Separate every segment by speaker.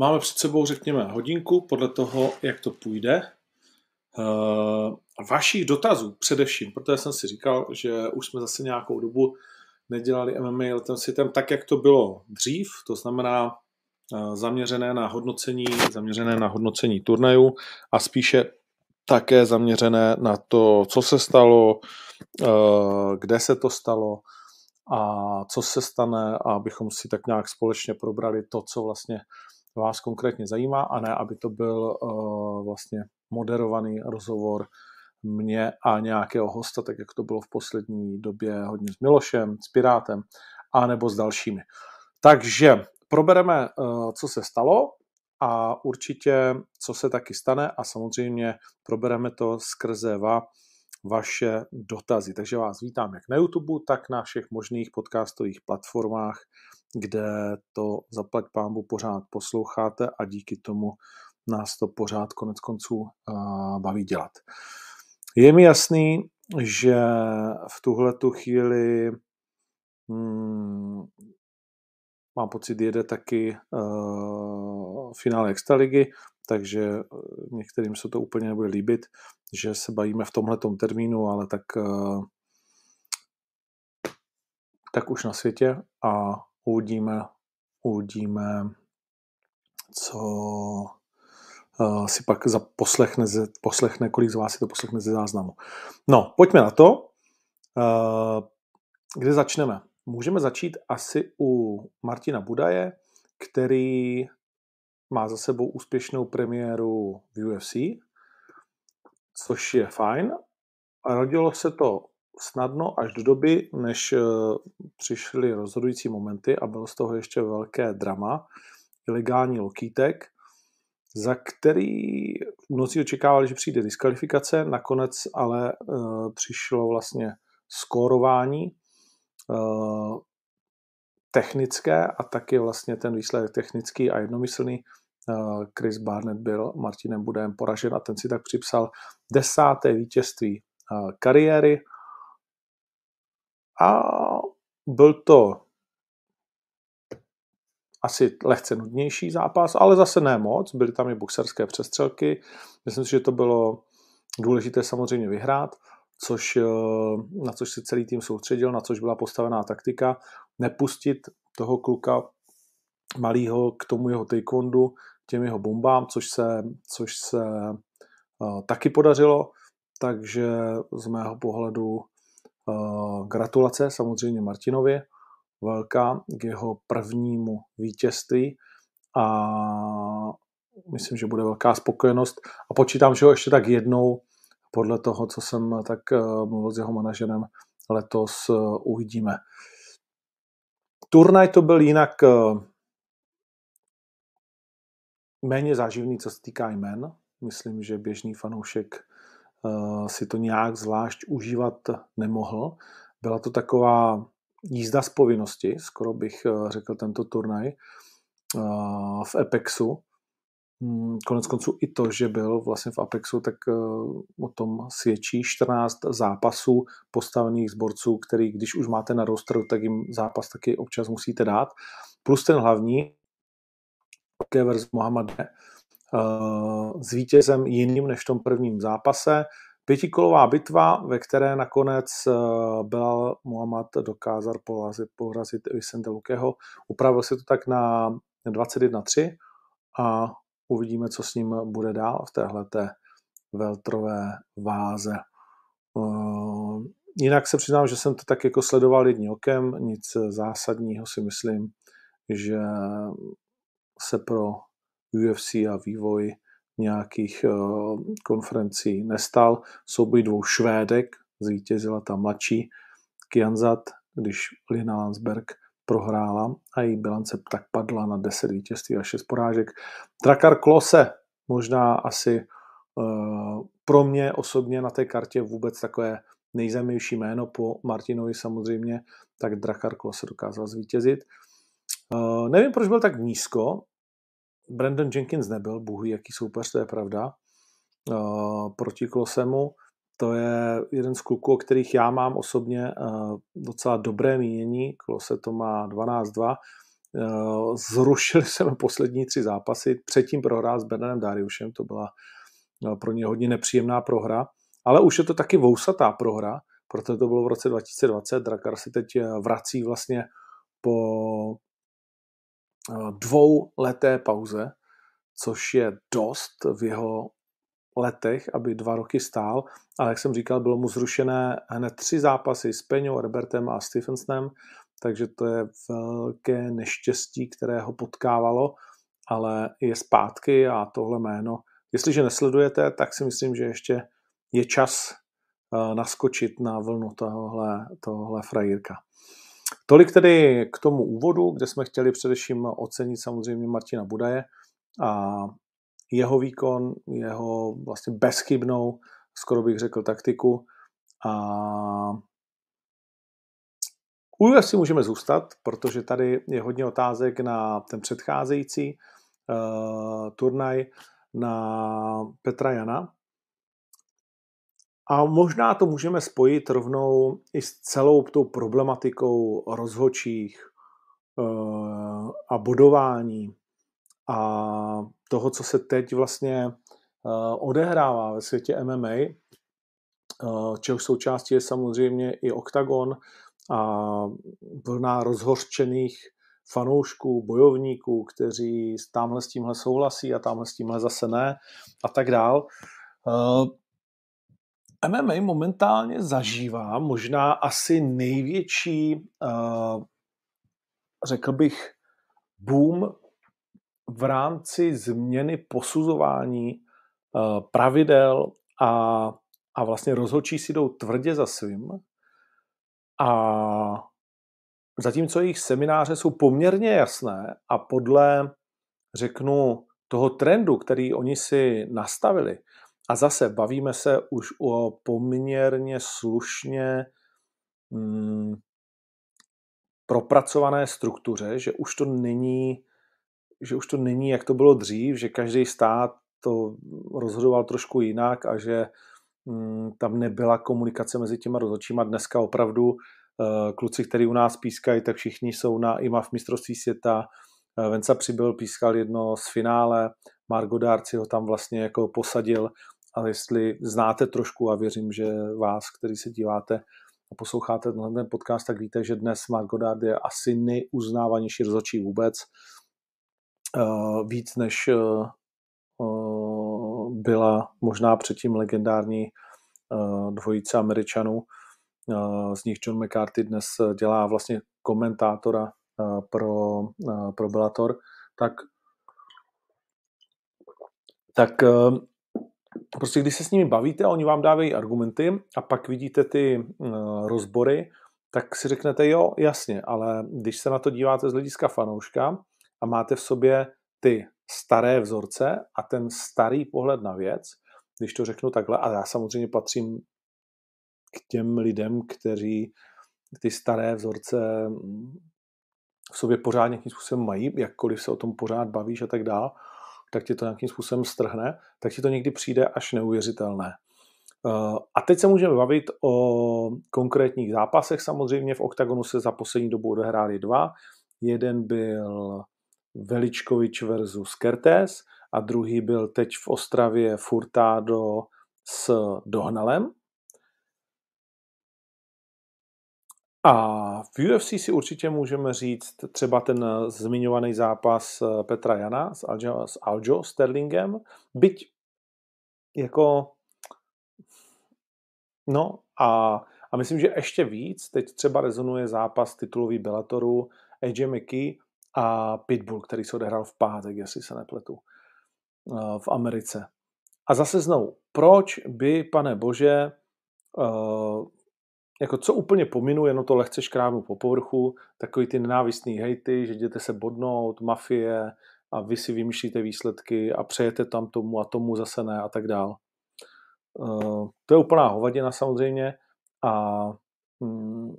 Speaker 1: máme před sebou, řekněme, hodinku podle toho, jak to půjde. Uh, vašich dotazů především, protože jsem si říkal, že už jsme zase nějakou dobu nedělali MMA letem světem tak, jak to bylo dřív, to znamená zaměřené na hodnocení, zaměřené na hodnocení turnajů a spíše také zaměřené na to, co se stalo, kde se to stalo a co se stane, abychom si tak nějak společně probrali to, co vlastně vás konkrétně zajímá, a ne, aby to byl vlastně moderovaný rozhovor mě a nějakého hosta, tak jak to bylo v poslední době hodně s Milošem, s Pirátem, a nebo s dalšími. Takže probereme, eh, co se stalo a určitě, co se taky stane a samozřejmě probereme to skrze va, vaše dotazy. Takže vás vítám jak na YouTube, tak na všech možných podcastových platformách, kde to zaplať pámbu pořád posloucháte a díky tomu nás to pořád konec konců eh, baví dělat. Je mi jasný, že v tuhle tu chvíli hmm, mám pocit, jede taky uh, finále Extraligy, takže eh, některým se to úplně nebude líbit, že se bavíme v tomhletom termínu, ale tak, uh, tak už na světě a uvidíme, uvidíme, co uh, si pak poslechne, poslechne, kolik z vás si to poslechne ze záznamu. No, pojďme na to. Uh, kde začneme? Můžeme začít asi u Martina Budaje, který má za sebou úspěšnou premiéru v UFC, což je fajn. Rodilo se to snadno až do doby, než eh, přišly rozhodující momenty a bylo z toho ještě velké drama, ilegální lokítek, za který mnozí očekávali, že přijde diskvalifikace, nakonec ale uh, přišlo vlastně skórování Eh, technické a taky vlastně ten výsledek technický a jednomyslný. Eh, Chris Barnett byl Martinem Budem poražen a ten si tak připsal desáté vítězství eh, kariéry a byl to asi lehce nudnější zápas, ale zase ne moc. Byly tam i boxerské přestřelky. Myslím si, že to bylo důležité samozřejmě vyhrát což, eh, na což se celý tým soustředil, na což byla postavená taktika, nepustit toho kluka malého k tomu jeho taekwondu, těm jeho bombám, což se, což se uh, taky podařilo, takže z mého pohledu gratulace samozřejmě Martinovi, velká k jeho prvnímu vítězství a myslím, že bude velká spokojenost a počítám, že ho ještě tak jednou podle toho, co jsem tak eh, mluvil s jeho manažerem, letos eh, uvidíme. Turnaj to byl jinak eh, méně záživný, co se týká jmen. Myslím, že běžný fanoušek si to nějak zvlášť užívat nemohl. Byla to taková jízda z povinnosti, skoro bych řekl tento turnaj v Epexu. Hmm, konec konců i to, že byl vlastně v Apexu, tak eh, o tom svědčí 14 zápasů postavených zborců, který když už máte na rosteru, tak jim zápas taky občas musíte dát. Plus ten hlavní, Kevers Mohamade, eh, s vítězem jiným než v tom prvním zápase. Pětikolová bitva, ve které nakonec eh, byl Muhammad dokázal porazit, porazit Vicente Lukeho. Upravil se to tak na 21-3 a uvidíme, co s ním bude dál v téhleté veltrové váze. Eh, jinak se přiznám, že jsem to tak jako sledoval jedním okem, nic zásadního si myslím, že se pro UFC a vývoj nějakých eh, konferencí nestal. Souboj dvou Švédek, zvítězila ta mladší Kianzat, když Lina Landsberg prohrála a její bilance tak padla na 10 vítězství a 6 porážek. Drakar Klose, možná asi uh, pro mě osobně na té kartě vůbec takové nejzajímavější jméno po Martinovi samozřejmě, tak Drakar Klose dokázal zvítězit. Uh, nevím, proč byl tak nízko. Brandon Jenkins nebyl, bůh jaký soupeř, to je pravda. Uh, proti Klosemu. To je jeden z kluků, o kterých já mám osobně uh, docela dobré mínění. Klose to má 12-2. Uh, zrušili jsme poslední tři zápasy. Předtím prohrál s Bernanem Dariušem, to byla pro ně hodně nepříjemná prohra. Ale už je to taky vousatá prohra, protože to bylo v roce 2020. Drakar si teď vrací vlastně po dvou leté pauze, což je dost v jeho letech, aby dva roky stál, ale jak jsem říkal, bylo mu zrušené hned tři zápasy s Peňou, Robertem a Stephensonem, takže to je velké neštěstí, které ho potkávalo, ale je zpátky a tohle jméno, jestliže nesledujete, tak si myslím, že ještě je čas eh, naskočit na vlnu tohle, tohle frajírka. Tolik tedy k tomu úvodu, kde jsme chtěli především ocenit samozřejmě Martina Budaje a jeho výkon, jeho vlastně bezchybnou, skoro bych řekl, taktiku. A u UFC můžeme zůstat, protože tady je hodně otázek na ten předcházející uh, turnaj na Petra Jana. A možná to můžeme spojit rovnou i s celou tou problematikou rozhočích uh, a bodování a toho, co se teď vlastně uh, odehrává ve světě MMA, uh, čehož součástí je samozřejmě i OKTAGON a vlna rozhořčených fanoušků, bojovníků, kteří tamhle s tímhle souhlasí a tamhle s tímhle zase ne a tak dál. MMA momentálně zažívá možná asi největší, uh, řekl bych, boom v rámci změny posuzování uh, pravidel a, a vlastně rozhodčí si jdou tvrdě za svým. A zatímco jejich semináře jsou poměrně jasné a podle, řeknu, toho trendu, který oni si nastavili, a zase bavíme se už o poměrně slušně hmm, propracované struktuře, že už to není, že už to není, jak to bylo dřív, že každý stát to rozhodoval trošku jinak a že hmm, tam nebyla komunikace mezi těma rozhodčíma. Dneska opravdu uh, kluci, kteří u nás pískají, tak všichni jsou na IMA v mistrovství světa. Uh, Venca Přibyl pískal jedno z finále, Margo Dárci ho tam vlastně jako posadil ale jestli znáte trošku a věřím, že vás, který se díváte a posloucháte tenhle podcast, tak víte, že dnes Mark Goddard je asi nejuznávanější rozhodčí vůbec. Uh, víc než uh, uh, byla možná předtím legendární dvojice Američanů. Z nich John McCarthy dnes dělá vlastně komentátora pro, pro Bellator. Tak tak prostě když se s nimi bavíte a oni vám dávají argumenty a pak vidíte ty uh, rozbory, tak si řeknete, jo, jasně, ale když se na to díváte z hlediska fanouška a máte v sobě ty staré vzorce a ten starý pohled na věc, když to řeknu takhle, a já samozřejmě patřím k těm lidem, kteří ty staré vzorce v sobě pořád nějakým způsobem mají, jakkoliv se o tom pořád bavíš a tak dále, tak ti to nějakým způsobem strhne, tak ti to někdy přijde až neuvěřitelné. Eh, a teď se můžeme bavit o konkrétních zápasech. Samozřejmě v OKTAGONu se za poslední dobu odehráli dva. Jeden byl Veličkovič versus Kertes a druhý byl teď v Ostravě Furtado s Dohnalem. A v UFC si určitě můžeme říct třeba ten eh, zmiňovaný zápas eh, Petra Jana s Aljo, s Aljo Sterlingem, byť jako no a, a myslím, že ještě víc teď třeba rezonuje zápas titulový Bellatoru AJ McKee a Pitbull, který se odehrál v pátek, jestli se nepletu, eh, v Americe. A zase znovu, proč by, pane bože, jako co úplně pominu, jenom to lehce škrábnu po povrchu, takový ty nenávistný hejty, že jdete se bodnout, mafie a vy si vymýšlíte výsledky a přejete tam tomu a tomu zase ne a tak dál. Uh, to je úplná hovadina samozřejmě a mm,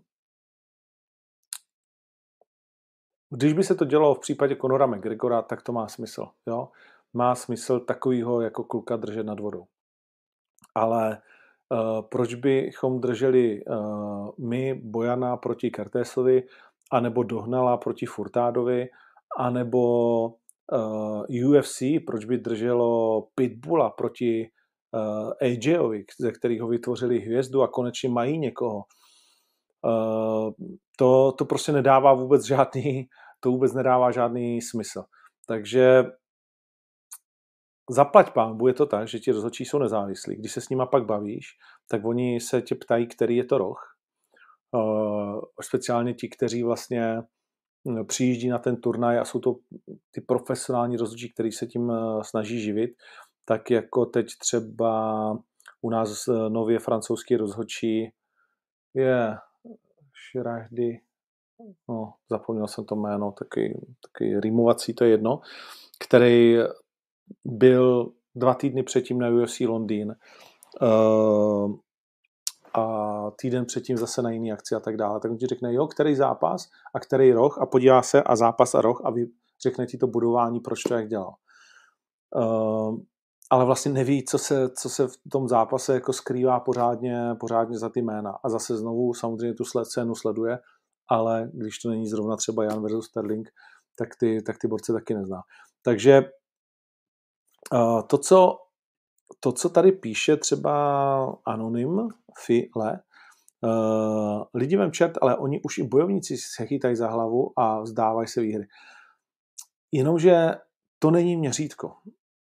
Speaker 1: když by se to dělalo v případě Conora McGregora, tak to má smysl. Jo? Má smysl takovýho jako kluka držet nad vodou. Ale proč bychom drželi uh, my Bojana proti Kertésovi, anebo Dohnala proti Furtádovi, anebo uh, UFC, proč by drželo Pitbulla proti AJovi, ze kterého vytvořili hvězdu a konečně mají někoho. To, to prostě nedává vůbec žádný, to vůbec nedává žádný smysl. Takže zaplať pán, bude to tak, že ti rozhodčí jsou nezávislí. Když se s nima pak bavíš, tak oni se tě ptají, který je to roh. Uh, speciálně ti, kteří vlastně hm, přijíždí na ten turnaj a jsou to ty profesionální rozhodčí, kteří se tím snaží živit, tak jako teď třeba u nás nově francouzský rozhodčí je Šrahdy, no, zapomněl jsem to jméno, taky, taky rýmovací, to je jedno, který byl dva týdny předtím na UFC Londýn uh, a týden předtím zase na jiný akci a tak dále. Tak on ti řekne, jo, který zápas a který roh a podívá se a zápas a roh a vy, řekne ti to budování, proč to jak dělal. Uh, ale vlastně neví, co se, co se v tom zápase jako skrývá pořádně, pořádně za ty jména. A zase znovu samozřejmě tu sled, scénu sleduje, ale když to není zrovna třeba Jan versus Sterling, tak ty, tak ty borce taky nezná. Takže to, co, to, co tady píše třeba Anonym, File, uh, lidi vem čert, ale oni už i bojovníci se chytají za hlavu a vzdávají se výhry. Jenomže to není měřítko.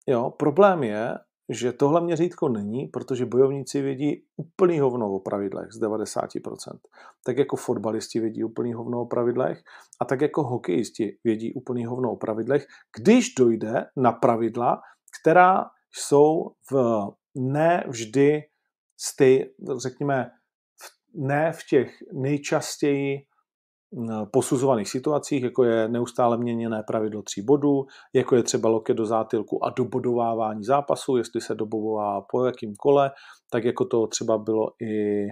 Speaker 1: Jo, problém je, že tohle měřítko není, protože bojovníci vědí úplný hovno o pravidlech z 90%. Tak jako fotbalisti vědí úplný hovno o pravidlech a tak jako hokejisti vědí úplný hovno o pravidlech, když dojde na pravidla, která jsou v ne vždy ty, řekněme, ne v těch nejčastěji posuzovaných situacích, jako je neustále měněné pravidlo tří bodů, jako je třeba loket do zátilku a dobodovávání zápasu, jestli se dobovává po jakým kole, tak jako to třeba bylo i e,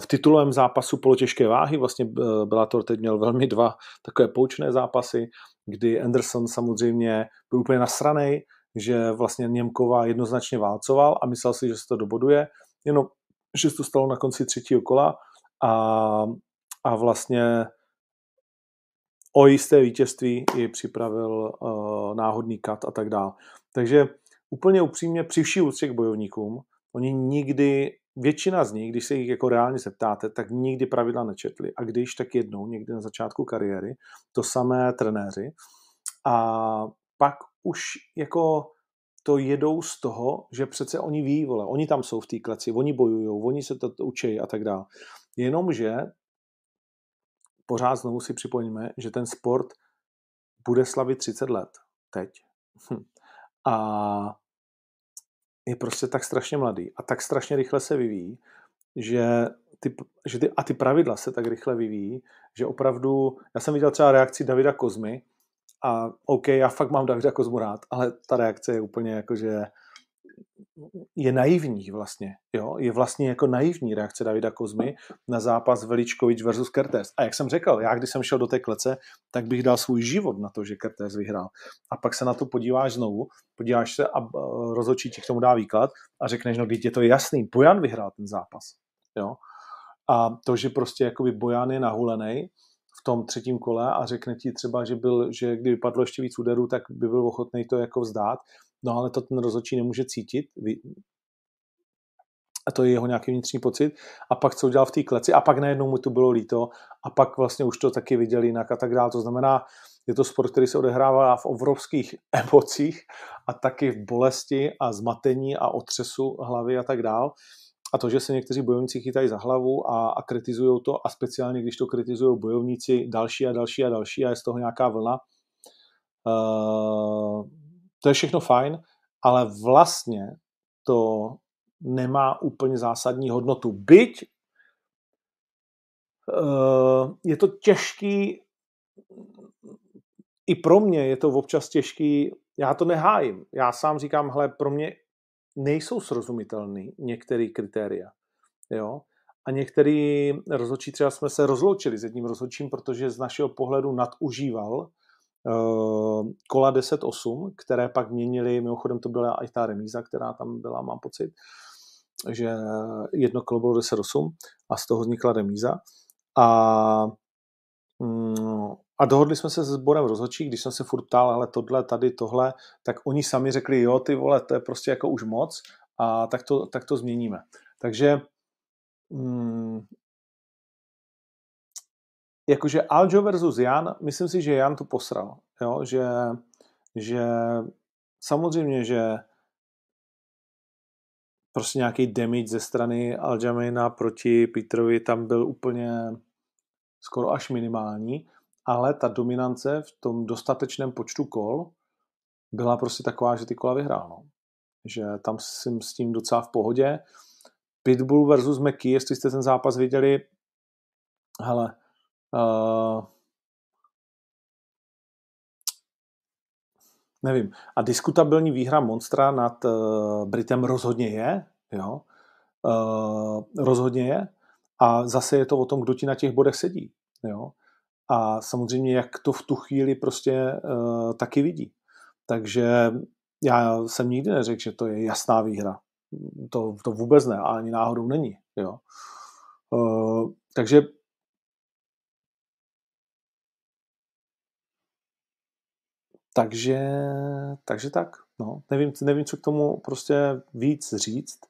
Speaker 1: v titulovém zápasu polotěžké váhy, vlastně e, Bellator teď měl velmi dva takové poučné zápasy, kdy Anderson samozřejmě byl úplně nasranej, že vlastně Němkova jednoznačně válcoval a myslel si, že se to doboduje, jenom že se to stalo na konci třetího kola a a vlastně o jisté vítězství i připravil uh, náhodný kat a tak dále. Takže úplně upřímně při vší úctě k bojovníkům, oni nikdy, většina z nich, když se jich jako reálně zeptáte, tak nikdy pravidla nečetli. A když, tak jednou, někdy na začátku kariéry, to samé trenéři. A pak už jako to jedou z toho, že přece oni ví, vole, oni tam jsou v té kleci, oni bojují, oni se to učí a tak dále. Jenomže pořád znovu si připojíme, že ten sport bude slavit 30 let teď. Hm. A je prostě tak strašně mladý a tak strašně rychle se vyvíjí, že ty, že ty, a ty pravidla se tak rychle vyvíjí, že opravdu, já jsem viděl třeba reakci Davida Kozmy a OK, já fakt mám Davida Kozmu rád, ale ta reakce je úplně jako, že je naivní vlastně. Jo? Je vlastně jako naivní reakce Davida Kozmy na zápas Veličkovič versus Kertéz. A jak jsem řekl, já když jsem šel do té klece, tak bych dal svůj život na to, že Kertéz vyhrál. A pak se na to podíváš znovu, podíváš se a rozhodčí ti k tomu dá výklad a řekneš, no když je to jasný, Bojan vyhrál ten zápas. Jo? A to, že prostě jakoby Bojan je nahulený v tom třetím kole a řekne ti třeba, že, byl, že kdyby padlo ještě víc úderů, tak by byl ochotný to jako vzdát, no ale to ten rozhodčí nemůže cítit, a to je jeho nějaký vnitřní pocit, a pak co udělal v té kleci, a pak najednou mu to bylo líto, a pak vlastně už to taky viděl jinak a tak dále. To znamená, je to sport, který se odehrává v obrovských emocích a taky v bolesti a zmatení a otřesu hlavy a tak dále. A to, že se někteří bojovníci chytají za hlavu a, a kritizují to, a speciálně když to kritizují bojovníci další a další a další a je z toho nějaká vlna, uh, to je všechno fajn, ale vlastně to nemá úplně zásadní hodnotu. Byť uh, je to těžký, i pro mě je to občas těžký, já to nehájím. Já sám říkám, hele, pro mě nejsou srozumitelný některé kritéria. Jo? A některý rozhodčí, třeba jsme se rozloučili s jedním rozhodčím, protože z našeho pohledu nadužíval uh, kola 10-8, které pak měnili, mimochodem to byla i ta remíza, která tam byla, mám pocit, že jedno kolo bylo 10-8 a z toho vznikla remíza. A, a dohodli jsme se se sborem rozhodčí, když jsem se furt ptal, ale tohle, tady, tohle, tak oni sami řekli, jo, ty vole, to je prostě jako už moc a tak to, tak to změníme. Takže mm, jakože Aljo versus Jan, myslím si, že Jan to posral. Jo? Že, že samozřejmě, že prostě nějaký damage ze strany Aljamaina proti Petrovi tam byl úplně skoro až minimální, ale ta dominance v tom dostatečném počtu kol byla prostě taková, že ty kola vyhrál. No. Že tam jsem s tím docela v pohodě. Pitbull versus McKee, jestli jste ten zápas viděli, hele, uh, nevím. A diskutabilní výhra Monstra nad uh, Britem rozhodně je, jo. Uh, rozhodně je. A zase je to o tom, kdo ti na těch bodech sedí, jo. A samozřejmě, jak to v tu chvíli prostě uh, taky vidí. Takže já jsem nikdy neřekl, že to je jasná výhra. To, to vůbec ne, ani náhodou není. Jo. Uh, takže Takže, takže tak. No. Nevím, nevím, co k tomu prostě víc říct.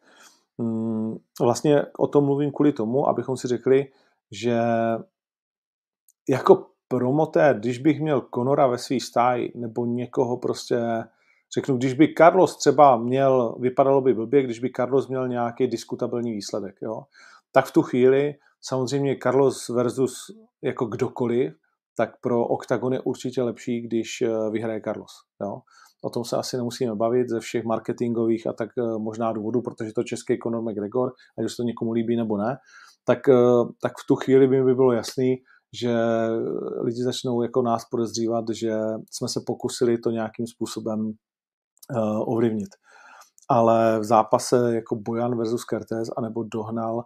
Speaker 1: Mm, vlastně o tom mluvím kvůli tomu, abychom si řekli, že jako promotér, když bych měl Konora ve svý stáji, nebo někoho prostě, řeknu, když by Carlos třeba měl, vypadalo by blbě, když by Carlos měl nějaký diskutabilní výsledek, jo, tak v tu chvíli samozřejmě Carlos versus jako kdokoliv, tak pro OKTAGON je určitě lepší, když eh, vyhraje Carlos. Jo? O tom se asi nemusíme bavit ze všech marketingových a tak eh, možná důvodů, protože to český Conor McGregor, ať už to někomu líbí nebo ne, tak, eh, tak v tu chvíli by mi bylo jasný, že lidi začnou jako nás podezřívat, že jsme se pokusili to nějakým způsobem ovlivnit. Ale v zápase jako Bojan versus Kertéz anebo Dohnal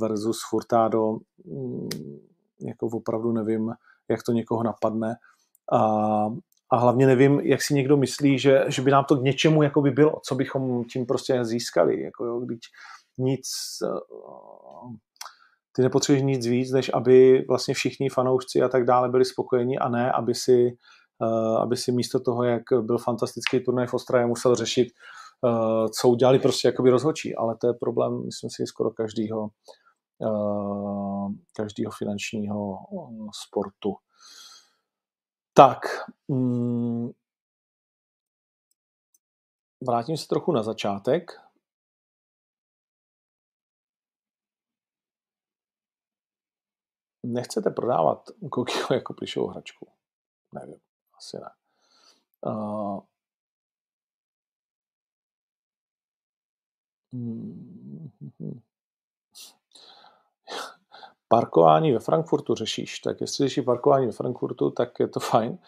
Speaker 1: versus Furtado um, jako opravdu nevím, jak to někoho napadne. A, a hlavně nevím, jak si někdo myslí, že, že by nám to k něčemu jako by bylo, co bychom tím prostě získali. Jako jo, když nic, eh, ty nepotřebuješ nic víc, než aby vlastně všichni fanoušci a tak dále byli spokojeni a ne, aby si, eh, aby si místo toho, jak byl fantastický turnaj v Ostravě, musel řešit, eh, co udělali prostě jakoby rozhočí. Ale to je problém, myslím si, skoro každýho Eh, každého finančního sportu. Tak, mm, vrátím se trochu na začátek. Nechcete prodávat Kokio jako plišovou hračku? Nevím, asi ne. Uh, mm, Parkování ve Frankfurtu řešíš, tak jestli řešíš parkování ve Frankfurtu, tak je to fajn.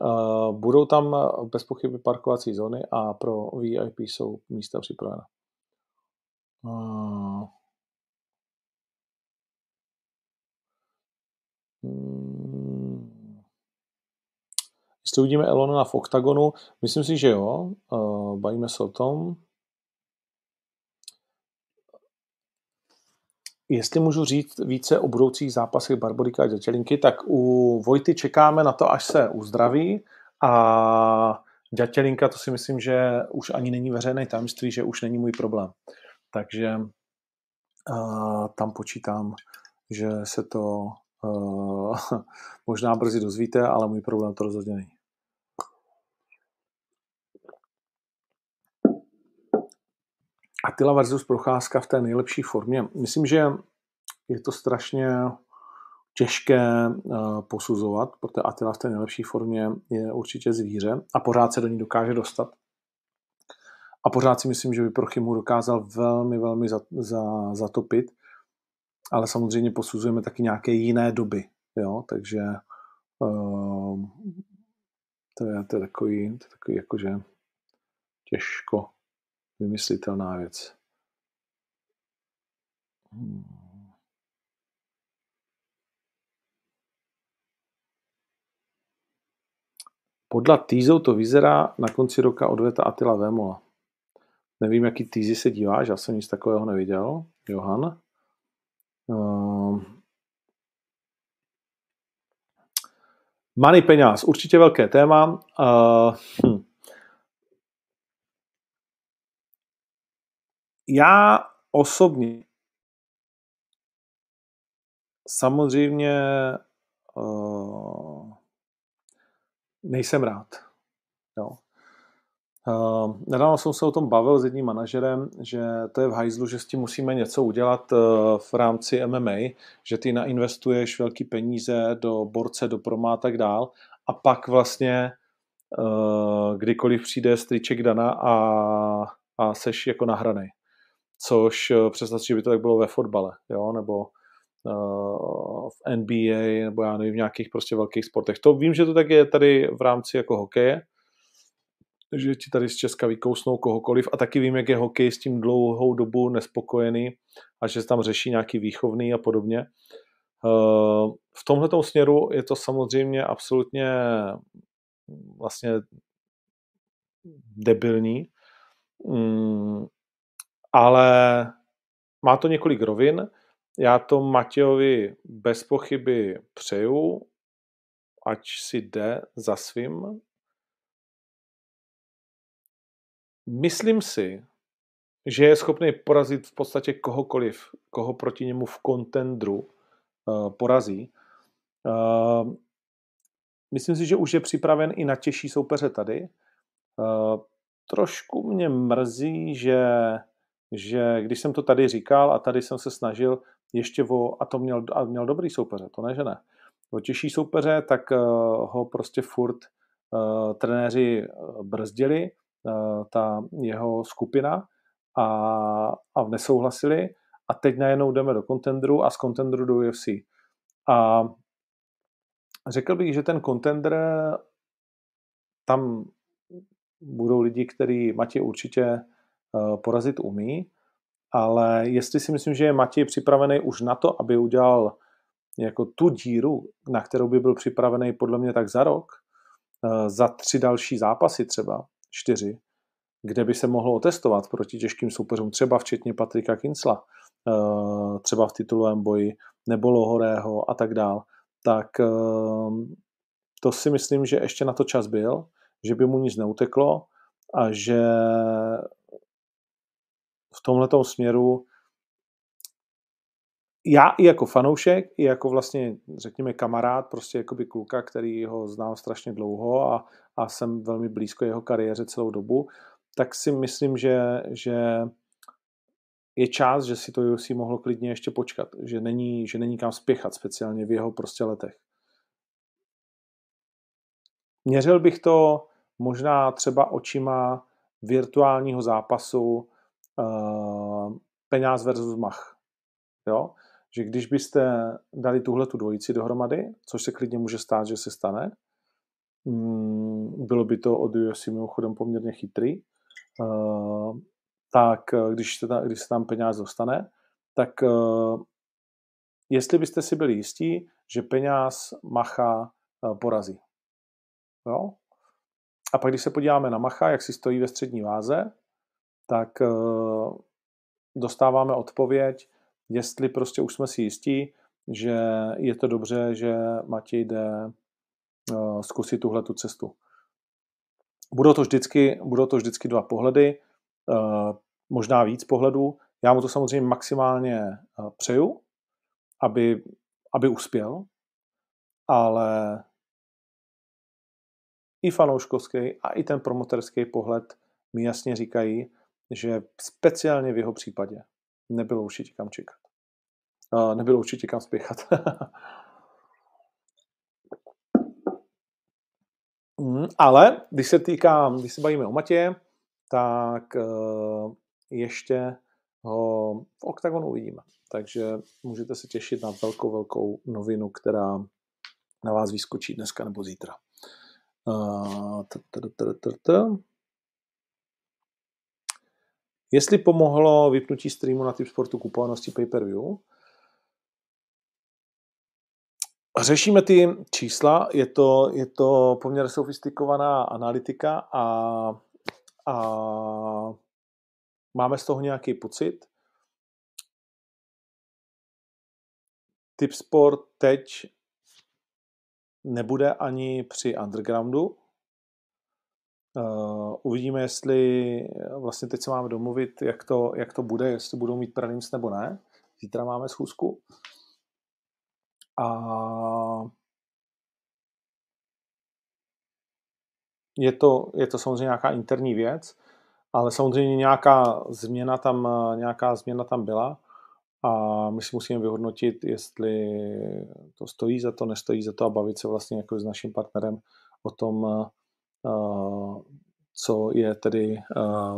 Speaker 1: Uh, budou tam bez pochyby parkovací zóny a pro VIP jsou místa připravena. Uh, hmm. Jestli uvidíme Elona v oktagonu, myslím si, že jo. Bavíme se o tom. Jestli můžu říct více o budoucích zápasech Barborika a Dětělinky, tak u Vojty čekáme na to, až se uzdraví a Dětělinka, to si myslím, že už ani není veřejné tajemství, že už není můj problém. Takže uh, tam počítám, že se to uh, možná brzy dozvíte, ale můj problém to rozhodně není. Attila versus Procházka v té nejlepší formě. Myslím, že je to strašně těžké uh, posuzovat, protože Attila v té nejlepší formě je určitě zvíře a pořád se do ní dokáže dostat. A pořád si myslím, že by Prochymu dokázal velmi, velmi za, za, zatopit. ale samozřejmě posuzujeme taky nějaké jiné doby, jo, takže uh, to, je, to je takový, to je takový jakože těžko vymyslitelná věc. Hmm. Podle týzou to vyzerá na konci roka odveta Atila Vémola. Nevím, jaký týzy se díváš, já jsem nic takového neviděl. Johan. Uh, money peněz, určitě velké téma. Uh, hm. Já osobně samozřejmě uh, nejsem rád. Jo. Uh, nedávno jsem se o tom bavil s jedním manažerem, že to je v hajzlu, že s tím musíme něco udělat uh, v rámci MMA, že ty nainvestuješ velký peníze do borce, do proma a tak dál a pak vlastně uh, kdykoliv přijde striček Dana a, a seš jako nahranej. Což uh, představ že by to tak bylo ve fotbale, jo, nebo uh, v NBA, nebo já nevím, v nějakých prostě velkých sportech. To vím, že to tak je tady v rámci jako hokeje, že ti tady z Česka vykousnou kohokoliv a taky vím, jak je hokej s tím dlouhou dobu nespokojený a že se tam řeší nějaký výchovný a podobně. Eh, v tomhle směru je to samozřejmě absolutně vlastně debilní, mm, ale má to několik rovin. Já to Matějovi bez pochyby přeju, ať si jde za svým, Myslím si, že je schopný porazit v podstatě kohokoliv, koho proti němu v kontendru uh, porazí. Uh, myslím si, že už je připraven i na těžší soupeře tady. Uh, trošku mě mrzí, že, že když jsem to tady říkal a tady jsem se snažil ještě o, a to měl, a měl dobrý soupeře, to ne, že ne, o těžší soupeře, tak uh, ho prostě furt uh, trenéři brzdili, Eh, ta jeho skupina a, a nesouhlasili a teď najednou jdeme do kontendru a z kontendru do UFC. A řekl bych, že ten kontender tam budou lidi, kteří Matěj určitě eh, porazit umí, ale jestli si myslím, že je Matěj připravený už na to, aby udělal jako tu díru, na kterou by byl připravený podle mě tak za rok, eh, za tři další zápasy třeba, čtyři, kde by se mohlo otestovat proti těžkým soupeřům, třeba včetně Patrika Kinsla, eh, třeba v titulovém boji, nebo Lohorého a tak dál, tak eh, to si myslím, že ještě na to čas byl, že by mu nic neuteklo a že v tomhle směru já i jako fanoušek, i jako vlastně, řekněme, kamarád, prostě jakoby kluka, který ho znám strašně dlouho a, a jsem velmi blízko jeho kariéře celou dobu, tak si myslím, že, že je čas, že si to UFC mohlo klidně ještě počkat, že není, že není kam spěchat, speciálně v jeho prostě letech. Měřil bych to možná třeba očima virtuálního zápasu uh, peněz versus mach. Jo? Že když byste dali tuhle tu dvojici dohromady, což se klidně může stát, že se stane, um, bylo by to od UFC mimochodem poměrně chytrý, uh, tak eh, když se, tam, když se tam peněz dostane, tak jestli byste si byli jistí, že peněz Macha porazí. Jo? A pak, když se podíváme na Macha, jak si stojí ve střední váze, tak uh, dostáváme odpověď, jestli prostě už jsme si jistí, že je to dobře, že Matěj jde uh, zkusit tuhle tu cestu. Budou to vždycky, budou to vždycky dva pohledy, eh, možná víc pohledů. Já mu to samozřejmě maximálně eh, přeju, aby, aby uspěl, ale i fanouškovský a i ten promoterský pohled mi jasně říkají, že speciálně v jeho případě nebylo určitě kam čekat. Eh, nebylo určitě kam spěchat. Mm, ale když se týká, když se bavíme o Matě, tak uh, ještě ho v OKTAGONu uvidíme. takže můžete se těšit na velkou, velkou novinu, která na vás vyskočí dneska nebo zítra. Jestli pomohlo vypnutí streamu na typ sportu kupovanosti pay-per-view, Řešíme ty čísla, je to, je to poměrně sofistikovaná analytika a, a máme z toho nějaký pocit. Tipsport teď nebude ani při undergroundu. Uh, uvidíme, jestli vlastně teď se máme domluvit, jak to, jak to bude, jestli budou mít prelims nebo ne. Zítra máme schůzku. A je to, je to samozřejmě nějaká interní věc, ale samozřejmě nějaká změna tam, nějaká změna tam byla a my si musíme vyhodnotit, jestli to stojí za to, nestojí za to a bavit se vlastně jako s naším partnerem o tom, co je tedy,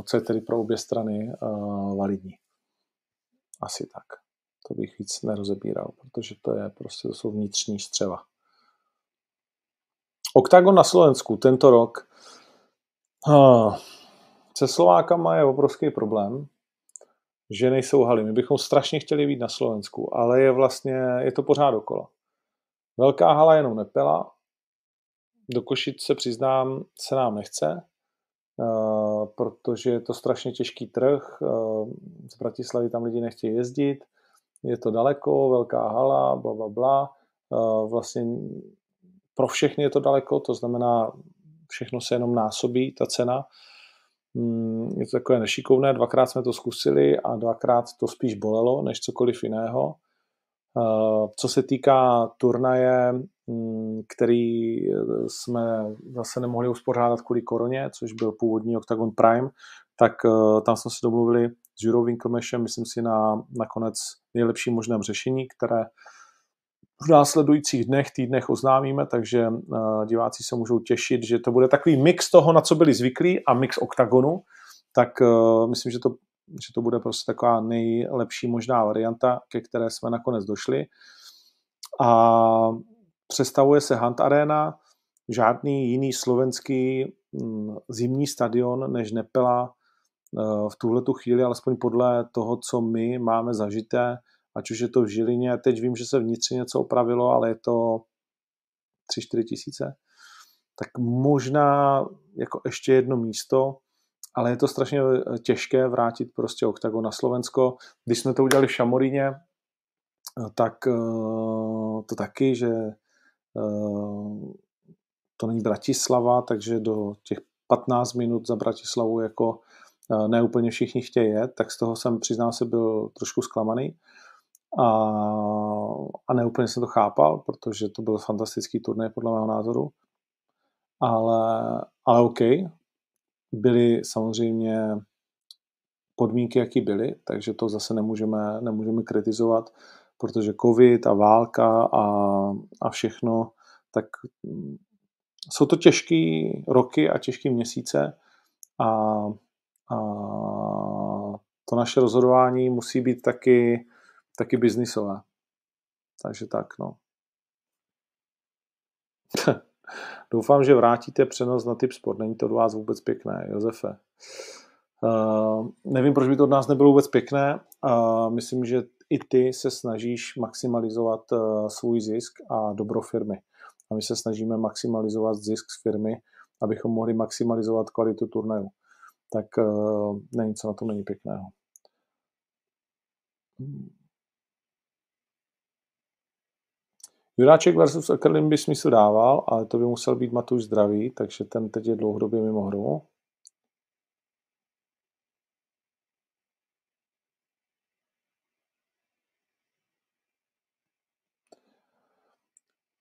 Speaker 1: co je tedy pro obě strany validní. Asi tak. To bych víc nerozebíral, protože to je prostě, to jsou vnitřní střeva. Oktagon na Slovensku tento rok se Slovákama je obrovský problém, že nejsou haly. My bychom strašně chtěli být na Slovensku, ale je vlastně, je to pořád okolo. Velká hala jenom nepela, do Košic se přiznám, se nám nechce, protože je to strašně těžký trh, z Bratislavy tam lidi nechtějí jezdit, je to daleko, velká hala, bla, bla, bla. Vlastně pro všechny je to daleko, to znamená, všechno se jenom násobí, ta cena. Mm, je to takové nešikovné, dvakrát jsme to zkusili a dvakrát to spíš bolelo, než cokoliv jiného. Co se týká turnaje, mm, který jsme zase nemohli uspořádat kvůli koroně, což byl původní Octagon Prime, tak eh, tam jsme se domluvili s Jurou Winkelmešem, myslím si, na nakonec nejlepším možném řešení, které v následujících dnech, týdnech oznámíme, takže diváci se můžou těšit, že to bude takový mix toho, na co byli zvyklí a mix oktagonu, tak myslím, že to, že to bude prostě taková nejlepší možná varianta, ke které jsme nakonec došli. A představuje se Hunt Arena, žádný jiný slovenský mm, zimní stadion než Nepela uh, v tuhle tu chvíli, alespoň podle toho, co my máme zažité, ať už je to v Žilině, teď vím, že se vnitřně něco opravilo, ale je to 3-4 tisíce, tak možná jako ještě jedno místo, ale je to strašně eh, těžké vrátit prostě OKTAGON na Slovensko. Když jsme to udělali v Šamoríně, eh, tak eh, to taky, že to není Bratislava, takže do těch 15 minut za Bratislavu jako neúplně všichni chtějí jet, tak z toho jsem, přiznám se, byl trošku zklamaný a, a neúplně jsem to chápal, protože to byl fantastický turnaj podle mého názoru. Ale, ale OK, byly samozřejmě podmínky, jaký byly, takže to zase nemůžeme, nemůžeme kritizovat, protože covid a válka a, a všechno, tak mm, jsou to těžké roky a těžké měsíce a, a to naše rozhodování musí být taky taky biznisové. Takže tak, no. Doufám, že vrátíte přenos na typ sport. Není to od vás vůbec pěkné, Josefe. Uh, nevím, proč by to od nás nebylo vůbec pěkné. Uh, myslím, že i ty se snažíš maximalizovat uh, svůj zisk a dobro firmy. A my se snažíme maximalizovat zisk z firmy, abychom mohli maximalizovat kvalitu turnaju. Tak uh, není co na tom není pěkného. Juráček versus Ekerlin by smysl dával, ale to by musel být Matuš zdravý, takže ten teď je dlouhodobě mimo hru.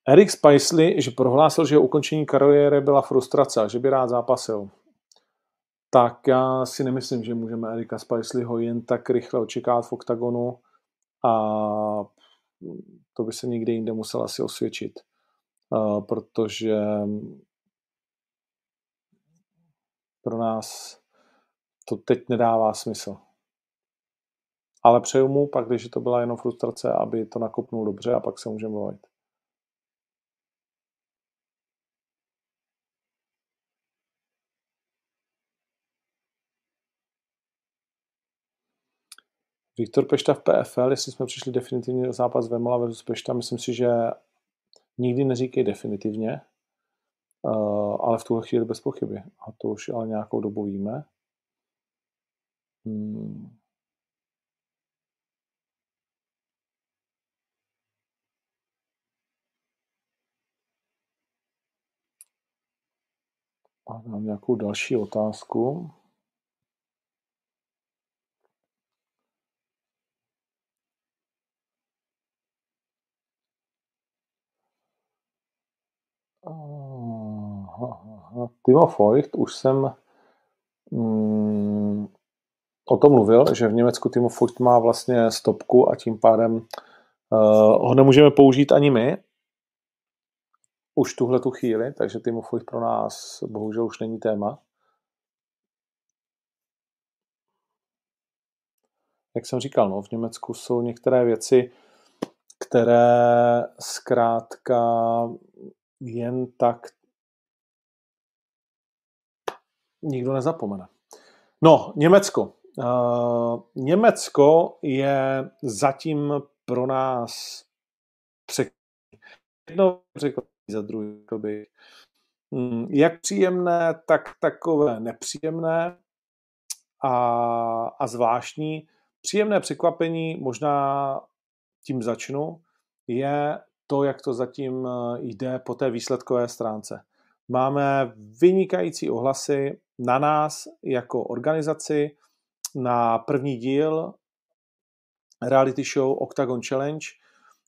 Speaker 1: Erik Spicely, že prohlásil, že ukončení kariéry byla frustrace že by rád zápasil. Tak já si nemyslím, že můžeme Erika Spicelyho jen tak rychle očekávat v oktagonu a to by se nikde jinde musel asi osvědčit, protože pro nás to teď nedává smysl. ale přeju mu pak, když to byla jenom frustrace, aby to nakopnul dobře a pak se můžeme bavit. Viktor Pešta v PFL, jestli jsme přišli definitivně zápas Vemola versus Pešta, myslím si, že nikdy neříkej definitivně, eh, ale v tuhle chvíli bez pochyby. A to už ale nějakou dobu víme. Hmm. A mám nějakou další otázku. Timo Feucht, už jsem mm, o tom mluvil, že v Německu Timo Feucht má vlastně stopku a tím pádem uh, ho nemůžeme použít ani my, už tuhle tu chvíli, takže Timo Feucht pro nás bohužel už není téma. Jak jsem říkal, no, v Německu jsou některé věci, které zkrátka jen tak nikdo nezapomene. No, Německo. Uh, Německo je zatím pro nás překvapení. Jedno překvapení za druhý. Hmm, jak příjemné, tak takové nepříjemné a, a zvláštní. Příjemné překvapení, možná tím začnu, je to, jak to zatím eh, jde po té výsledkové stránce. Máme vynikající ohlasy na nás jako organizaci, na první díl reality show Octagon Challenge.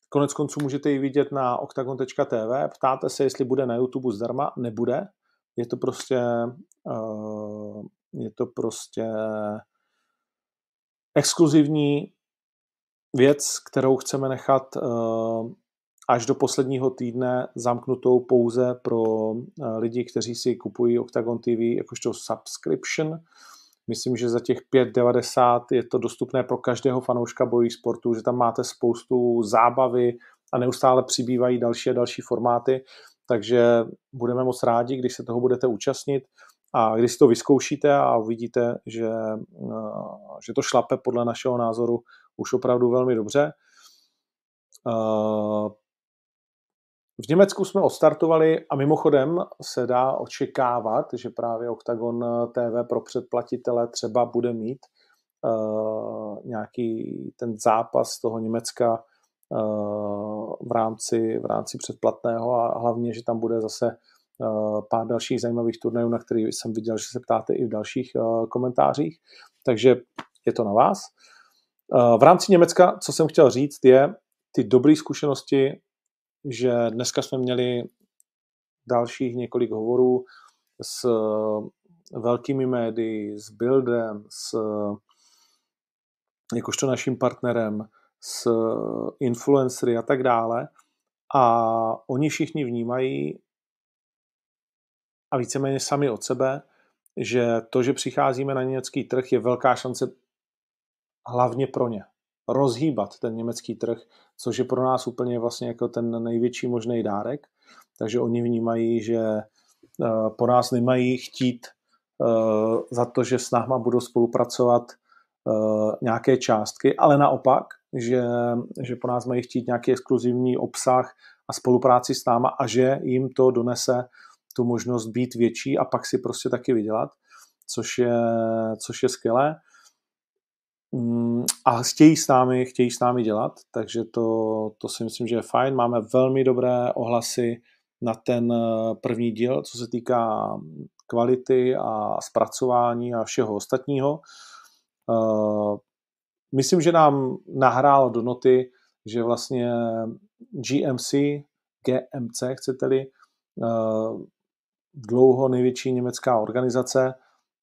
Speaker 1: Konec konců můžete ji vidět na octagon.tv. Ptáte se, jestli bude na YouTube zdarma. Nebude. Je to prostě uh, je to prostě exkluzivní věc, kterou chceme nechat uh, až do posledního týdne zamknutou pouze pro eh, lidi, kteří si kupují Octagon TV jakožto subscription. Myslím, že za těch 5,90 je to dostupné pro každého fanouška bojí sportu, že tam máte spoustu zábavy a neustále přibývají další a další formáty, takže budeme moc rádi, když se toho budete účastnit a když si to vyzkoušíte a uvidíte, že, eh, že to šlape podle našeho názoru už opravdu velmi dobře. V Německu jsme odstartovali a mimochodem se dá očekávat, že právě Octagon TV pro předplatitele třeba bude mít uh, nějaký ten zápas toho Německa uh, v, rámci, v rámci předplatného a hlavně, že tam bude zase uh, pár dalších zajímavých turnajů, na který jsem viděl, že se ptáte i v dalších uh, komentářích. Takže je to na vás. Uh, v rámci Německa, co jsem chtěl říct, je ty dobré zkušenosti že dneska jsme měli dalších několik hovorů s velkými médii, s Buildem, s jakožto naším partnerem, s influencery a tak dále. A oni všichni vnímají a víceméně sami od sebe, že to, že přicházíme na německý trh, je velká šance hlavně pro ně rozhýbat ten německý trh, což je pro nás úplně vlastně jako ten největší možný dárek. Takže oni vnímají, že eh, po nás nemají chtít eh, za to, že s náma budou spolupracovat eh, nějaké částky, ale naopak, že, že po nás mají chtít nějaký exkluzivní obsah a spolupráci s náma a že jim to donese tu možnost být větší a pak si prostě taky vydělat, což je, což je skvělé. Mm, a chtějí s námi, chtějí s námi dělat, takže to, to si myslím, že je fajn. Máme velmi dobré ohlasy na ten eh, první díl, co se týká kvality a zpracování a všeho ostatního. Eh, myslím, že nám nahrálo do noty, že vlastně GMC, GMC chcete-li, eh, dlouho největší německá organizace,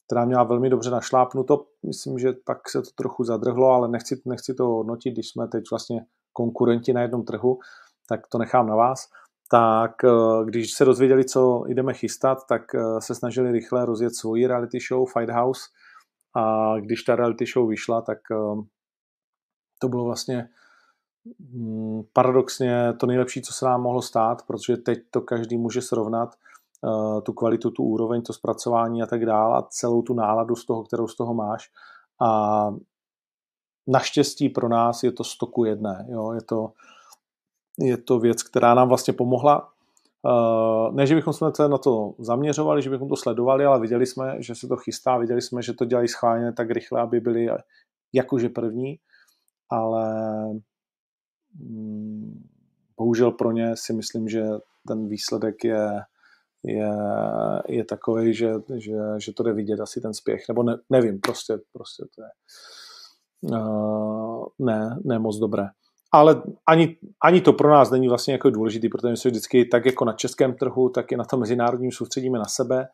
Speaker 1: která měla velmi dobře našlápnuto. Myslím, že pak se to trochu zadrhlo, ale nechci, nechci to hodnotit, když jsme teď vlastně konkurenti na jednom trhu, tak to nechám na vás. Tak eh, když se dozvěděli, co jdeme chystat, tak eh, se snažili rychle rozjet svoji reality show Fight House a když ta reality show vyšla, tak, eh, to bylo vlastně mm, paradoxně to nejlepší, co se nám mohlo stát, protože teď to každý může srovnat, tu kvalitu, tu úroveň, to zpracování a tak dále a celou tu náladu z toho, kterou z toho máš. A naštěstí pro nás je to stoku jedné. Jo? Je, to, je to věc, která nám vlastně pomohla. Uh, ne, že bychom se na to zaměřovali, že bychom to sledovali, ale viděli jsme, že se to chystá, viděli jsme, že to dělají schválně tak rychle, aby byli jakože první, ale mm, bohužel pro ně si myslím, že ten výsledek je, je, je takový, že, že, že to jde vidět asi ten spěch, nebo ne, nevím, prostě, prostě to je uh, ne, ne moc dobré. Ale ani, ani to pro nás není vlastně jako důležitý, protože my se vždycky tak jako na českém trhu, tak i na tom mezinárodním soustředíme na sebe,